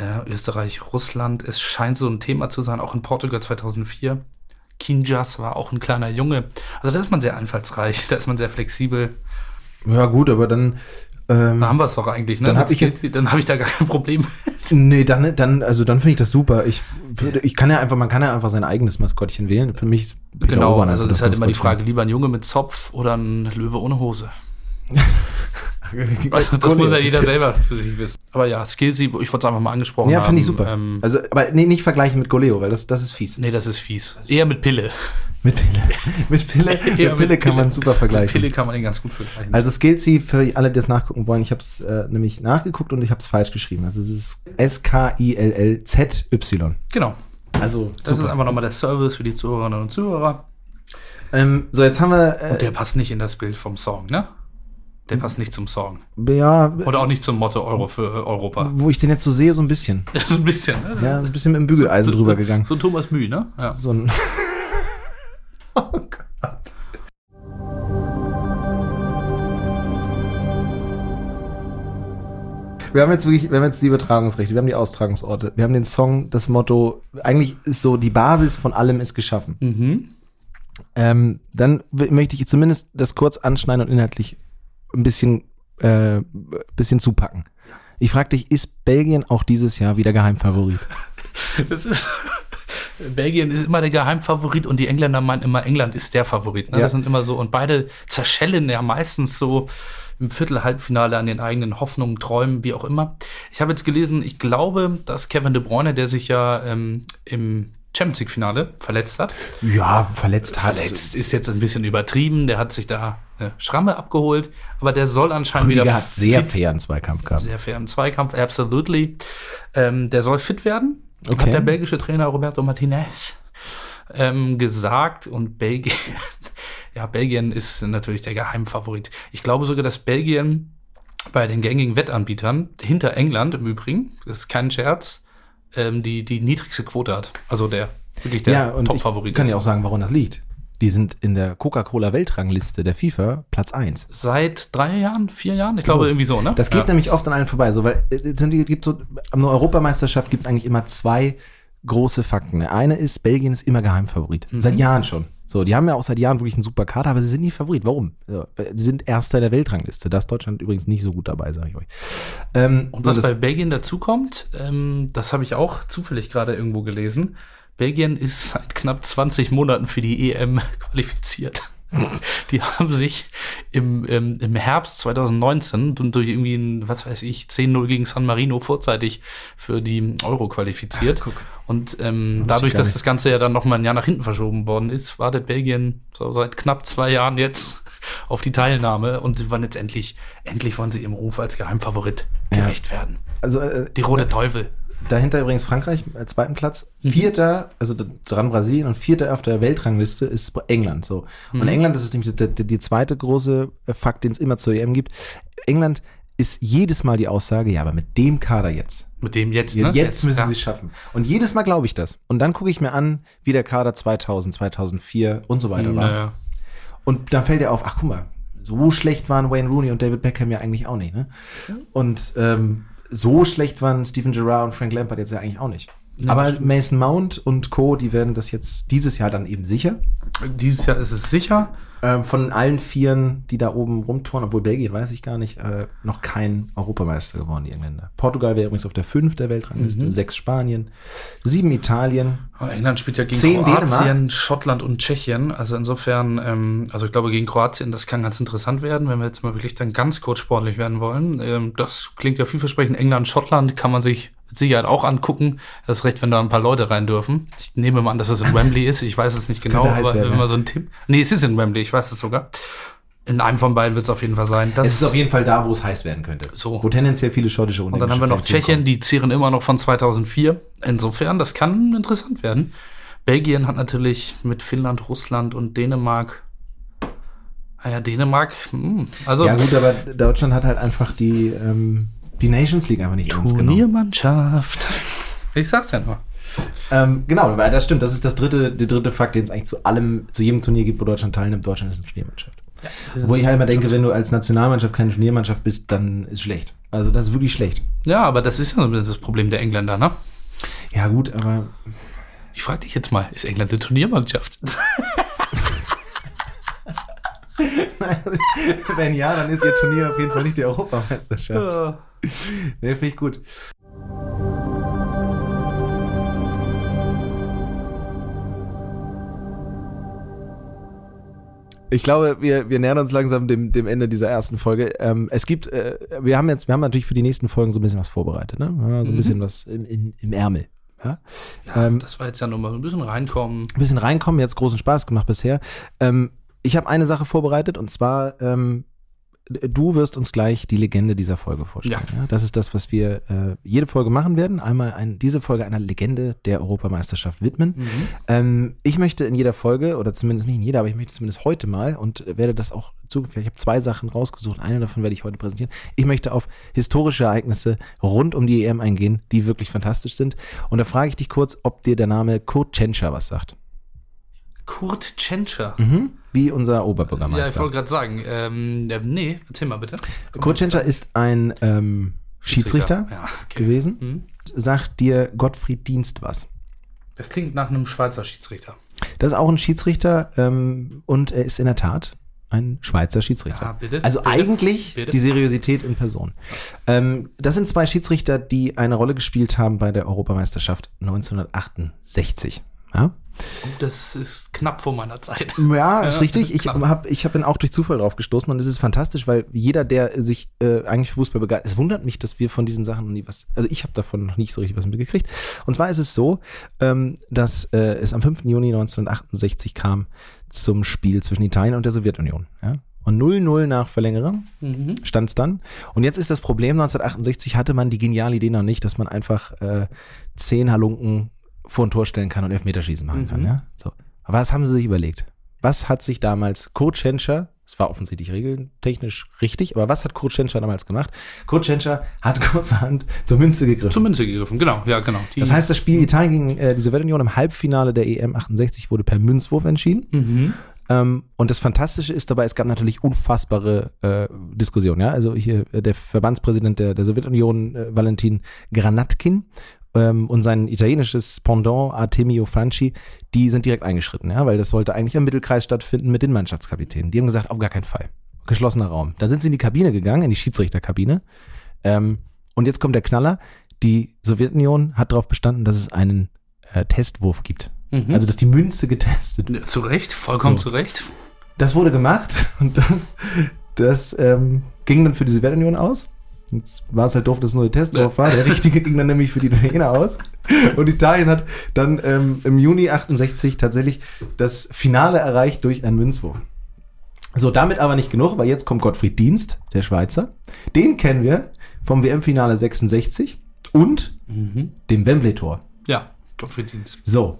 S2: äh, Österreich, Russland. Es scheint so ein Thema zu sein, auch in Portugal 2004. Kinjas war auch ein kleiner Junge. Also da ist man sehr einfallsreich, da ist man sehr flexibel.
S1: Ja, gut, aber dann. Ähm,
S2: Da haben wir es doch eigentlich, ne?
S1: Dann hab
S2: Mit
S1: ich jetzt-
S2: dann habe ich da gar kein Problem.
S1: nee, dann, dann, also dann finde ich das super. Ich würde, ich kann ja einfach, man kann ja einfach sein eigenes Maskottchen wählen. Für mich ist Peter
S2: Genau,
S1: Urban
S2: also das ist halt immer die. Frage, lieber ein Junge mit Zopf oder ein Löwe ohne Hose.
S1: Also,
S2: das muss ja jeder selber für sich wissen. Aber ja, Skillsy, ich wollte es einfach mal angesprochen
S1: Ja, finde ich super.
S2: Ähm,
S1: also, aber nee, nicht vergleichen mit Goleo, weil das, das ist fies.
S2: nee, das ist fies. Eher mit Pille.
S1: Mit Pille. mit Pille, mit
S2: Eher
S1: Pille kann man super
S2: Mit
S1: vergleichen.
S2: Pille kann man den ganz gut vergleichen.
S1: Also Skillsy, für alle, die das nachgucken wollen, ich habe es äh, nämlich nachgeguckt und ich habe es falsch geschrieben. Also es ist S-K-I-L-L-Z-Y.
S2: genau.
S1: Also
S2: Das ist
S1: super.
S2: einfach nochmal der Service für die Zuhörerinnen und Zuhörer.
S1: Ähm, so, jetzt haben wir, äh,
S2: Und der passt nicht in das Bild vom Song, ne? Der passt nicht zum Song.
S1: ja,
S2: Oder auch nicht zum Motto Euro für äh, Europa.
S1: wo ich den jetzt so sehe, so ein bisschen.
S2: so ein bisschen, ne?
S1: Ja, ein bisschen mit dem Bügeleisen drüber gegangen.
S2: So Thomas Müh, ne? Ja.
S1: So ein oh Gott. Wir haben jetzt wirklich, wir haben jetzt die Übertragungsrechte, wir haben die Austragungsorte, wir haben den Song, das Motto, eigentlich ist so, die Basis von allem ist geschaffen.
S2: Mhm.
S1: Ähm, dann möchte ich zumindest das kurz anschneiden und inhaltlich ein bisschen, äh, bisschen zupacken. Ich frage dich, ist Belgien auch dieses Jahr wieder Geheimfavorit?
S2: Das ist. Belgien ist immer der Geheimfavorit und die Engländer meinen immer, England ist der Favorit. Ne?
S1: Ja.
S2: Das sind immer so. Und beide zerschellen ja meistens so im Viertel-Halbfinale an den eigenen Hoffnungen, Träumen, wie auch immer. Ich habe jetzt gelesen, ich glaube, dass Kevin De Bruyne, der sich ja ähm, im Champions League-Finale verletzt hat,
S1: Ja, verletzt hat.
S2: verletzt ist jetzt ein bisschen übertrieben, der hat sich da eine Schramme abgeholt, aber der soll anscheinend wieder
S1: Rüdiger hat sehr
S2: fit
S1: fairen Zweikampf gehabt.
S2: sehr fair im Zweikampf, absolutely. Ähm, der soll fit werden,
S1: Okay.
S2: hat der belgische Trainer Roberto Martinez ähm, gesagt. Und Belgien, ja, Belgien ist natürlich der Geheimfavorit. Ich glaube sogar, dass Belgien bei den gängigen Wettanbietern hinter England im Übrigen, das ist kein Scherz, ähm, die, die niedrigste Quote hat. Also der wirklich der
S1: ja, und ich
S2: Top-Favorit
S1: kann ja auch sagen, woran das liegt. Die sind in der Coca-Cola-Weltrangliste der FIFA Platz 1.
S2: Seit drei Jahren, vier Jahren? Ich glaube
S1: So.
S2: irgendwie so, ne?
S1: Das geht
S2: ja.
S1: nämlich oft an allen vorbei, so, weil äh, es sind, die- gibt so, am Europameisterschaft gibt es eigentlich immer zwei große Fakten. Der eine ist, Belgien ist immer Geheimfavorit.
S2: Mhm.
S1: Seit Jahren schon. So, die haben ja auch seit Jahren wirklich einen super Kader, aber sie sind nie Favorit. Warum? So, sie sind Erster in der Weltrangliste. Da ist Deutschland übrigens nicht so gut dabei, sage ich euch. Ähm,
S2: Und
S1: so,
S2: was
S1: das-
S2: bei Belgien dazukommt, ähm, das habe ich auch zufällig gerade irgendwo gelesen. Belgien ist seit knapp 20 Monaten für die EM qualifiziert. Die haben sich im, im, im Herbst 2019 und durch irgendwie ein, was weiß ich, 10-0 gegen San Marino vorzeitig für die Euro qualifiziert.
S1: Ach,
S2: und ähm, dadurch, dass das Ganze ja dann noch mal ein Jahr nach hinten verschoben worden ist, wartet Belgien so seit knapp zwei Jahren jetzt auf die Teilnahme und sie waren jetzt endlich, endlich wollen sie ihrem Ruf als Geheimfavorit
S1: Ja.
S2: gerecht werden.
S1: also, äh,
S2: Die rote Teufel.
S1: Dahinter übrigens Frankreich als zweiten Platz.
S2: Mhm.
S1: Vierter, also dran Brasilien und vierter auf der Weltrangliste ist England. So. Und
S2: Mhm.
S1: England, das ist nämlich die, die, die zweite große äh, Fakt, den es immer zur EM gibt. England ist jedes Mal die Aussage, ja, aber mit dem Kader jetzt.
S2: Mit dem jetzt,
S1: Jetzt,
S2: ne?
S1: jetzt müssen
S2: ja.
S1: sie es schaffen. Und jedes Mal glaube ich das. Und dann gucke ich mir an, wie der Kader 2000, 2004 und so weiter war.
S2: Naja.
S1: Und dann fällt er auf, ach guck mal, so schlecht waren Wayne Rooney und David Beckham ja eigentlich auch nicht. Ne? Und ähm, so schlecht waren Steven Gerrard und Frank Lampard jetzt ja eigentlich auch nicht.
S2: Ja,
S1: Aber
S2: stimmt.
S1: Mason Mount und Co., die werden das jetzt dieses Jahr dann eben sicher.
S2: Dieses Jahr ist es sicher.
S1: Ähm, von allen Vieren, die da oben rumtouren, obwohl Belgien weiß ich gar nicht, äh, noch kein Europameister geworden, die Engländer. Portugal wäre übrigens auf der 5 der Weltrangliste,
S2: Mhm.
S1: sechs Spanien, sieben Italien,
S2: Aber England spielt ja gegen Kroatien,
S1: Dänemark.
S2: Schottland und Tschechien. Also insofern, ähm, also ich glaube gegen Kroatien, das kann ganz interessant werden, wenn wir jetzt mal wirklich dann ganz kurz sportlich werden wollen. Ähm, das klingt ja vielversprechend. England, Schottland kann man sich mit Sicherheit auch angucken. Das ist recht, wenn da ein paar Leute rein dürfen. Ich nehme mal an, dass es in Wembley ist. Ich weiß es nicht
S1: Das
S2: genau, aber
S1: werden,
S2: wenn
S1: ja.
S2: wir so einen Tipp. Nee, es ist in Wembley, ich weiß es sogar. In einem von beiden wird es auf jeden Fall sein. Das
S1: es ist auf jeden Fall da, wo es heiß werden könnte.
S2: So.
S1: Wo tendenziell viele schottische
S2: und dann haben wir noch Tschechien, die zehren immer noch von 2004. Insofern, das kann interessant werden. Belgien hat natürlich mit Finnland, Russland und Dänemark. Naja, Dänemark, hm, also.
S1: Ja, gut, aber Deutschland hat halt einfach die, ähm, die Nations League einfach nicht ernst genommen.
S2: Turniermannschaft. Ich sag's ja nur.
S1: Ähm, genau, weil das stimmt. Das ist das dritte, der dritte Fakt, den es eigentlich zu allem, zu jedem Turnier gibt, wo Deutschland teilnimmt. Deutschland ist eine Turniermannschaft. Ja, wo ich halt immer denke, wenn du als Nationalmannschaft keine Turniermannschaft bist, dann ist schlecht. Also das ist wirklich schlecht.
S2: Ja, aber das ist ja das Problem der Engländer, ne?
S1: Ja, gut, aber.
S2: Ich frage dich jetzt mal, ist England eine Turniermannschaft?
S1: wenn ja, dann ist ihr Turnier auf jeden Fall nicht die Europameisterschaft. Ja. Nee, finde ich gut. Ich glaube, wir, wir nähern uns langsam dem, dem Ende dieser ersten Folge. Ähm, es gibt, äh, wir haben jetzt, wir haben natürlich für die nächsten Folgen so ein bisschen was vorbereitet, ne? Ja, so ein mhm. bisschen was im, im, im Ärmel. Ja,
S2: ja ähm, das war jetzt ja nochmal so ein bisschen reinkommen.
S1: Ein bisschen reinkommen, jetzt großen Spaß gemacht bisher. Ähm, ich habe eine Sache vorbereitet und zwar ähm, du wirst uns gleich die Legende dieser Folge vorstellen. Ja. ja das ist das, was wir äh, jede Folge machen werden. Einmal ein, diese Folge einer Legende der Europameisterschaft widmen. Mhm. Ähm, ich möchte in jeder Folge, oder zumindest nicht in jeder, aber ich möchte zumindest heute mal und werde das auch zugeben. Ich habe zwei Sachen rausgesucht. Eine davon werde ich heute präsentieren. Ich möchte auf historische Ereignisse rund um die EM eingehen, die wirklich fantastisch sind. Und da frage ich dich kurz, ob dir der Name Kurt Tschentscher was sagt.
S2: Kurt Tschentscher?
S1: Mhm. Wie unser Oberbürgermeister.
S2: Ja, ich wollte gerade sagen, ähm, nee, erzähl mal bitte.
S1: Kurt Tschentscher ist ein ähm, Schiedsrichter, Schiedsrichter. Ja, okay. gewesen. Mhm. Sagt dir Gottfried Dienst was?
S2: Das klingt nach einem Schweizer Schiedsrichter.
S1: Das ist auch ein Schiedsrichter ähm, und er ist in der Tat ein Schweizer Schiedsrichter. Ja, bitte, also bitte, eigentlich bitte. die Seriosität in Person. Ähm, das sind zwei Schiedsrichter, die eine Rolle gespielt haben bei der Europameisterschaft 1968. Ja?
S2: Oh, das ist knapp vor meiner Zeit.
S1: Ja, ist richtig. Ist ich habe ich hab ihn auch durch Zufall drauf gestoßen und es ist fantastisch, weil jeder, der sich äh, eigentlich für Fußball begeistert, es wundert mich, dass wir von diesen Sachen noch nie was, also ich habe davon noch nicht so richtig was mitgekriegt. Und zwar ist es so, ähm, dass äh, es am 5. Juni 1968 kam zum Spiel zwischen Italien und der Sowjetunion. Ja? Und 0-0 nach Verlängerung mhm. stand es dann. Und jetzt ist das Problem, 1968 hatte man die geniale Idee noch nicht, dass man einfach äh, zehn Halunken vor ein Tor stellen kann und Elfmeterschießen machen mhm. kann. Ja? So. Aber was haben sie sich überlegt? Was hat sich damals Kurt Schenscher, es war offensichtlich regeltechnisch richtig, aber was hat Kurt Schenscher damals gemacht? Kurt Schenscher hat kurzerhand zur Münze gegriffen.
S2: Zur Münze gegriffen, genau, ja, genau.
S1: Die das heißt, das Spiel Italien gegen äh, die Sowjetunion im Halbfinale der EM 68 wurde per Münzwurf entschieden. Mhm. Ähm, und das Fantastische ist dabei, es gab natürlich unfassbare äh, Diskussionen. Ja? Also hier äh, der Verbandspräsident der, der Sowjetunion, äh, Valentin Granatkin, ähm, und sein italienisches Pendant Artemio Franchi, die sind direkt eingeschritten, ja, weil das sollte eigentlich im Mittelkreis stattfinden mit den Mannschaftskapitänen. Die haben gesagt, auf gar keinen Fall. Geschlossener Raum. Dann sind sie in die Kabine gegangen, in die Schiedsrichterkabine. Ähm, und jetzt kommt der Knaller. Die Sowjetunion hat darauf bestanden, dass es einen äh, Testwurf gibt. Mhm. Also, dass die Münze getestet
S2: wird. Zu Recht, vollkommen so. zu Recht.
S1: Das wurde gemacht und das, das ähm, ging dann für die Sowjetunion aus. Jetzt war es halt doof, dass es nur der Testwurf war. Der richtige ging dann nämlich für die Italiener aus. Und Italien hat dann ähm, im Juni 68 tatsächlich das Finale erreicht durch einen Münzwurf. So, damit aber nicht genug, weil jetzt kommt Gottfried Dienst, der Schweizer. Den kennen wir vom WM-Finale 66 und mhm. dem Wembley-Tor.
S2: Ja, Gottfried Dienst.
S1: So.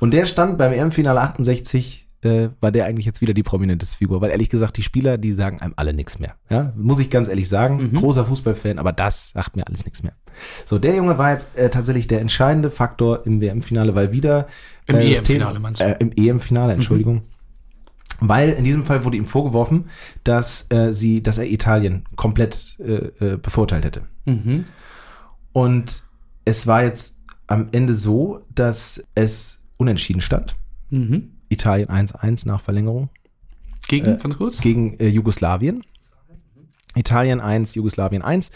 S1: Und der stand beim WM-Finale 68 äh, war der eigentlich jetzt wieder die prominenteste Figur. Weil ehrlich gesagt, die Spieler, die sagen einem alle nichts mehr. Ja, muss ich ganz ehrlich sagen. Mhm. Großer Fußballfan, aber das sagt mir alles nichts mehr. So, der Junge war jetzt äh, tatsächlich der entscheidende Faktor im WM-Finale, weil wieder
S2: im äh, EM-Finale meinst du?
S1: Äh, Im EM-Finale, Entschuldigung. Mhm. Weil in diesem Fall wurde ihm vorgeworfen, dass äh, sie, dass er Italien komplett äh, äh, bevorteilt hätte. Mhm. Und es war jetzt am Ende so, dass es unentschieden stand. Mhm. Italien 1-1 nach Verlängerung.
S2: Gegen, äh, ganz kurz?
S1: Gegen äh, Jugoslawien. Italien 1, Jugoslawien 1.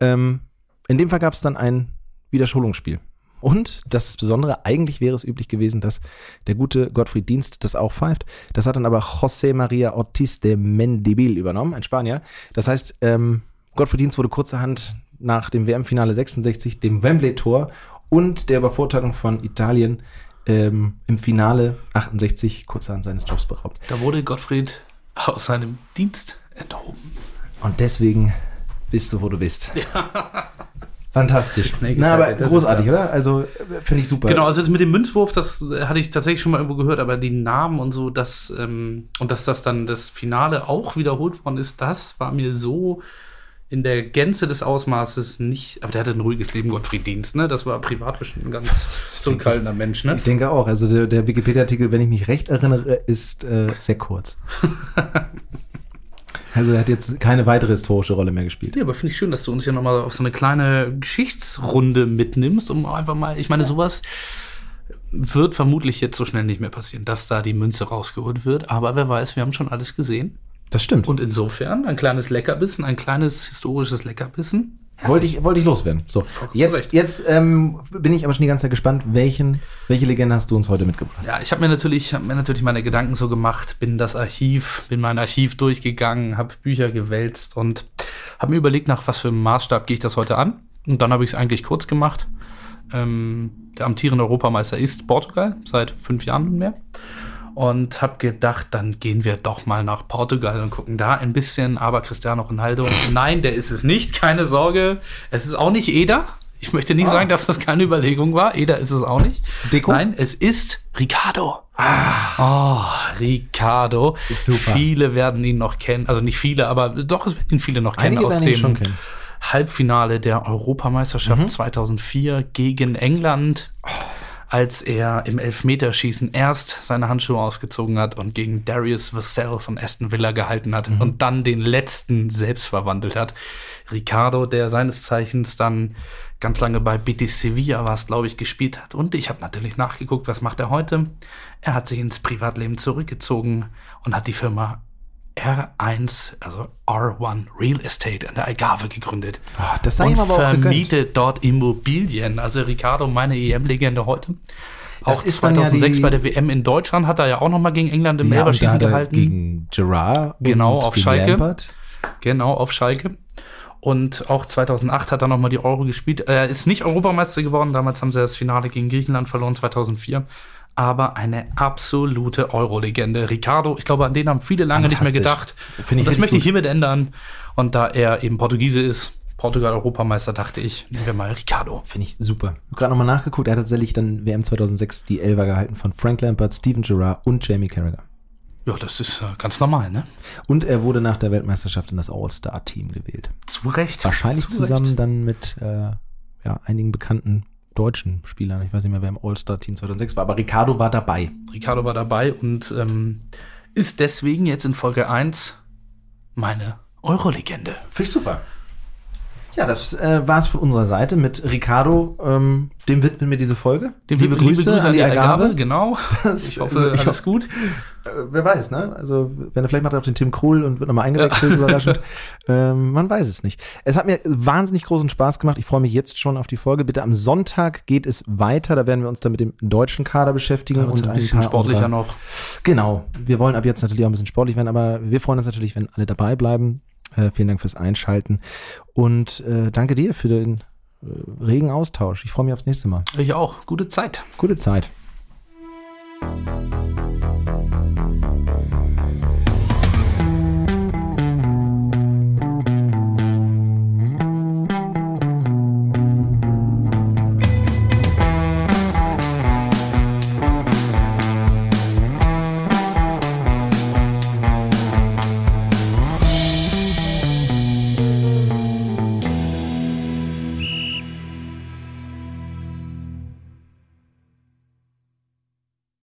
S1: Ähm, in dem Fall gab es dann ein Wiederholungsspiel. Und, das ist das Besondere, eigentlich wäre es üblich gewesen, dass der gute Gottfried Dienst das auch pfeift. Das hat dann aber José María Ortiz de Mendibil übernommen, ein Spanier. Das heißt, ähm, Gottfried Dienst wurde kurzerhand nach dem WM-Finale 66, dem Wembley-Tor und der Übervorteilung von Italien ähm, im Finale 68 kurzerhand seines Jobs beraubt.
S2: Da wurde Gottfried aus seinem Dienst enthoben.
S1: Und deswegen bist du, wo du bist. Ja. Fantastisch. Na, aber
S2: das
S1: großartig,
S2: ist
S1: oder? Also, finde ich super.
S2: Genau, also jetzt mit dem Münzwurf, das äh, hatte ich tatsächlich schon mal irgendwo gehört, aber die Namen und so, das, ähm, und dass das dann das Finale auch wiederholt worden ist, das war mir so in der Gänze des Ausmaßes nicht, aber der hatte ein ruhiges Leben, Gottfried Dienst, ne? Das war privat bestimmt ein ganz zurückhaltender Mensch, ne?
S1: Ich denke auch. Also, der, der Wikipedia-Artikel, wenn ich mich recht erinnere, ist äh, sehr kurz. also, er hat jetzt keine weitere historische Rolle mehr gespielt.
S2: Ja, aber finde ich schön, dass du uns hier nochmal auf so eine kleine Geschichtsrunde mitnimmst, um einfach mal, ich meine, sowas wird vermutlich jetzt so schnell nicht mehr passieren, dass da die Münze rausgeholt wird, aber wer weiß, wir haben schon alles gesehen.
S1: Das stimmt.
S2: Und insofern ein kleines Leckerbissen, ein kleines historisches Leckerbissen.
S1: Wollte ich, wollte ich loswerden. So, jetzt, jetzt ähm, bin ich aber schon die ganze Zeit gespannt, welchen, welche Legende hast du uns heute mitgebracht?
S2: Ja, ich habe mir natürlich, hab mir natürlich meine Gedanken so gemacht, bin das Archiv, bin mein Archiv durchgegangen, habe Bücher gewälzt und habe mir überlegt, nach was für einem Maßstab gehe ich das heute an. Und dann habe ich es eigentlich kurz gemacht. Ähm, der amtierende Europameister ist Portugal seit fünf Jahren nunmehr. Und habe gedacht, dann gehen wir doch mal nach Portugal und gucken da ein bisschen. Aber Cristiano Ronaldo, nein, der ist es nicht, keine Sorge. Es ist auch nicht Eder. Ich möchte nicht
S1: Ah.
S2: sagen, dass das keine Überlegung war. Eder ist es auch nicht.
S1: Deco?
S2: Nein, es ist Ricardo. Oh, Ricardo.
S1: Super.
S2: Viele werden ihn noch kennen. Also nicht viele, aber doch, es werden ihn viele noch kennen
S1: Einige
S2: aus dem
S1: kennen.
S2: Halbfinale der Europameisterschaft 2004 gegen England, als er im Elfmeterschießen erst seine Handschuhe ausgezogen hat und gegen Darius Vassell von Aston Villa gehalten hat und dann den letzten selbst verwandelt hat. Ricardo, der seines Zeichens dann ganz lange bei Betis Sevilla war es, glaube ich, gespielt hat. Und ich habe natürlich nachgeguckt, was macht er heute? Er hat sich ins Privatleben zurückgezogen und hat die Firma R1, also R1 Real Estate in der Algarve gegründet.
S1: Oh, das sei
S2: und
S1: ihm aber
S2: vermietet dort Immobilien. Also Ricardo, meine EM-Legende heute.
S1: Das
S2: auch
S1: ist dann ja
S2: 2006
S1: die-
S2: bei der WM in Deutschland hat er ja auch noch mal gegen England im
S1: Ja,
S2: Elberschießen
S1: er
S2: gehalten.
S1: gegen Gerard
S2: Genau, auf Schalke.
S1: Lampard.
S2: Genau, auf Schalke. Und auch 2008 hat er nochmal die Euro gespielt. Er ist nicht Europameister geworden. Damals haben sie das Finale gegen Griechenland verloren, 2004. Aber eine absolute Euro-Legende. Ricardo, ich glaube, an den haben viele lange nicht mehr gedacht.
S1: Ich
S2: das möchte ich hiermit ändern. Und da er eben Portugiese ist, Portugal-Europameister, dachte ich, nehmen wir mal Ricardo.
S1: Finde ich super. Ich habe gerade nochmal nachgeguckt, er hat tatsächlich dann WM 2006 die Elfer gehalten von Frank Lampard, Steven Gerrard und Jamie Carragher.
S2: Ja, das ist äh, ganz normal, ne?
S1: Und er wurde nach der Weltmeisterschaft in das All-Star-Team gewählt.
S2: Zu Recht.
S1: Wahrscheinlich
S2: Zu
S1: zusammen
S2: Recht.
S1: dann mit äh, ja, einigen bekannten deutschen Spielern. Ich weiß nicht mehr, wer im All-Star-Team 2006 war, aber Ricardo war dabei.
S2: Ricardo war dabei und ähm, ist deswegen jetzt in Folge 1 meine Euro-Legende.
S1: Finde ich super. Ja, das äh, war es von unserer Seite mit Ricardo. Ähm, dem widmen wir diese Folge.
S2: Dem
S1: liebe, Grüße, an die Algarve.
S2: Genau.
S1: Das-
S2: ich hoffe,
S1: ich
S2: alles
S1: hoff-
S2: gut.
S1: Äh, wer weiß, ne? Also, wenn er vielleicht macht er auf den Tim Krul und wird nochmal eingewechselt, überraschend. Ähm, man weiß es nicht. Es hat mir wahnsinnig großen Spaß gemacht. Ich freue mich jetzt schon auf die Folge. Bitte am Sonntag geht es weiter. Da werden wir uns dann mit dem deutschen Kader beschäftigen
S2: Und ein bisschen sportlicher noch.
S1: Genau. Wir wollen ab jetzt natürlich auch ein bisschen sportlich werden, aber wir freuen uns natürlich, wenn alle dabei bleiben. Äh, vielen Dank fürs Einschalten und äh, danke dir für den äh, regen Austausch. Ich freue mich aufs nächste Mal.
S2: Ich auch. Gute Zeit.
S1: Gute Zeit.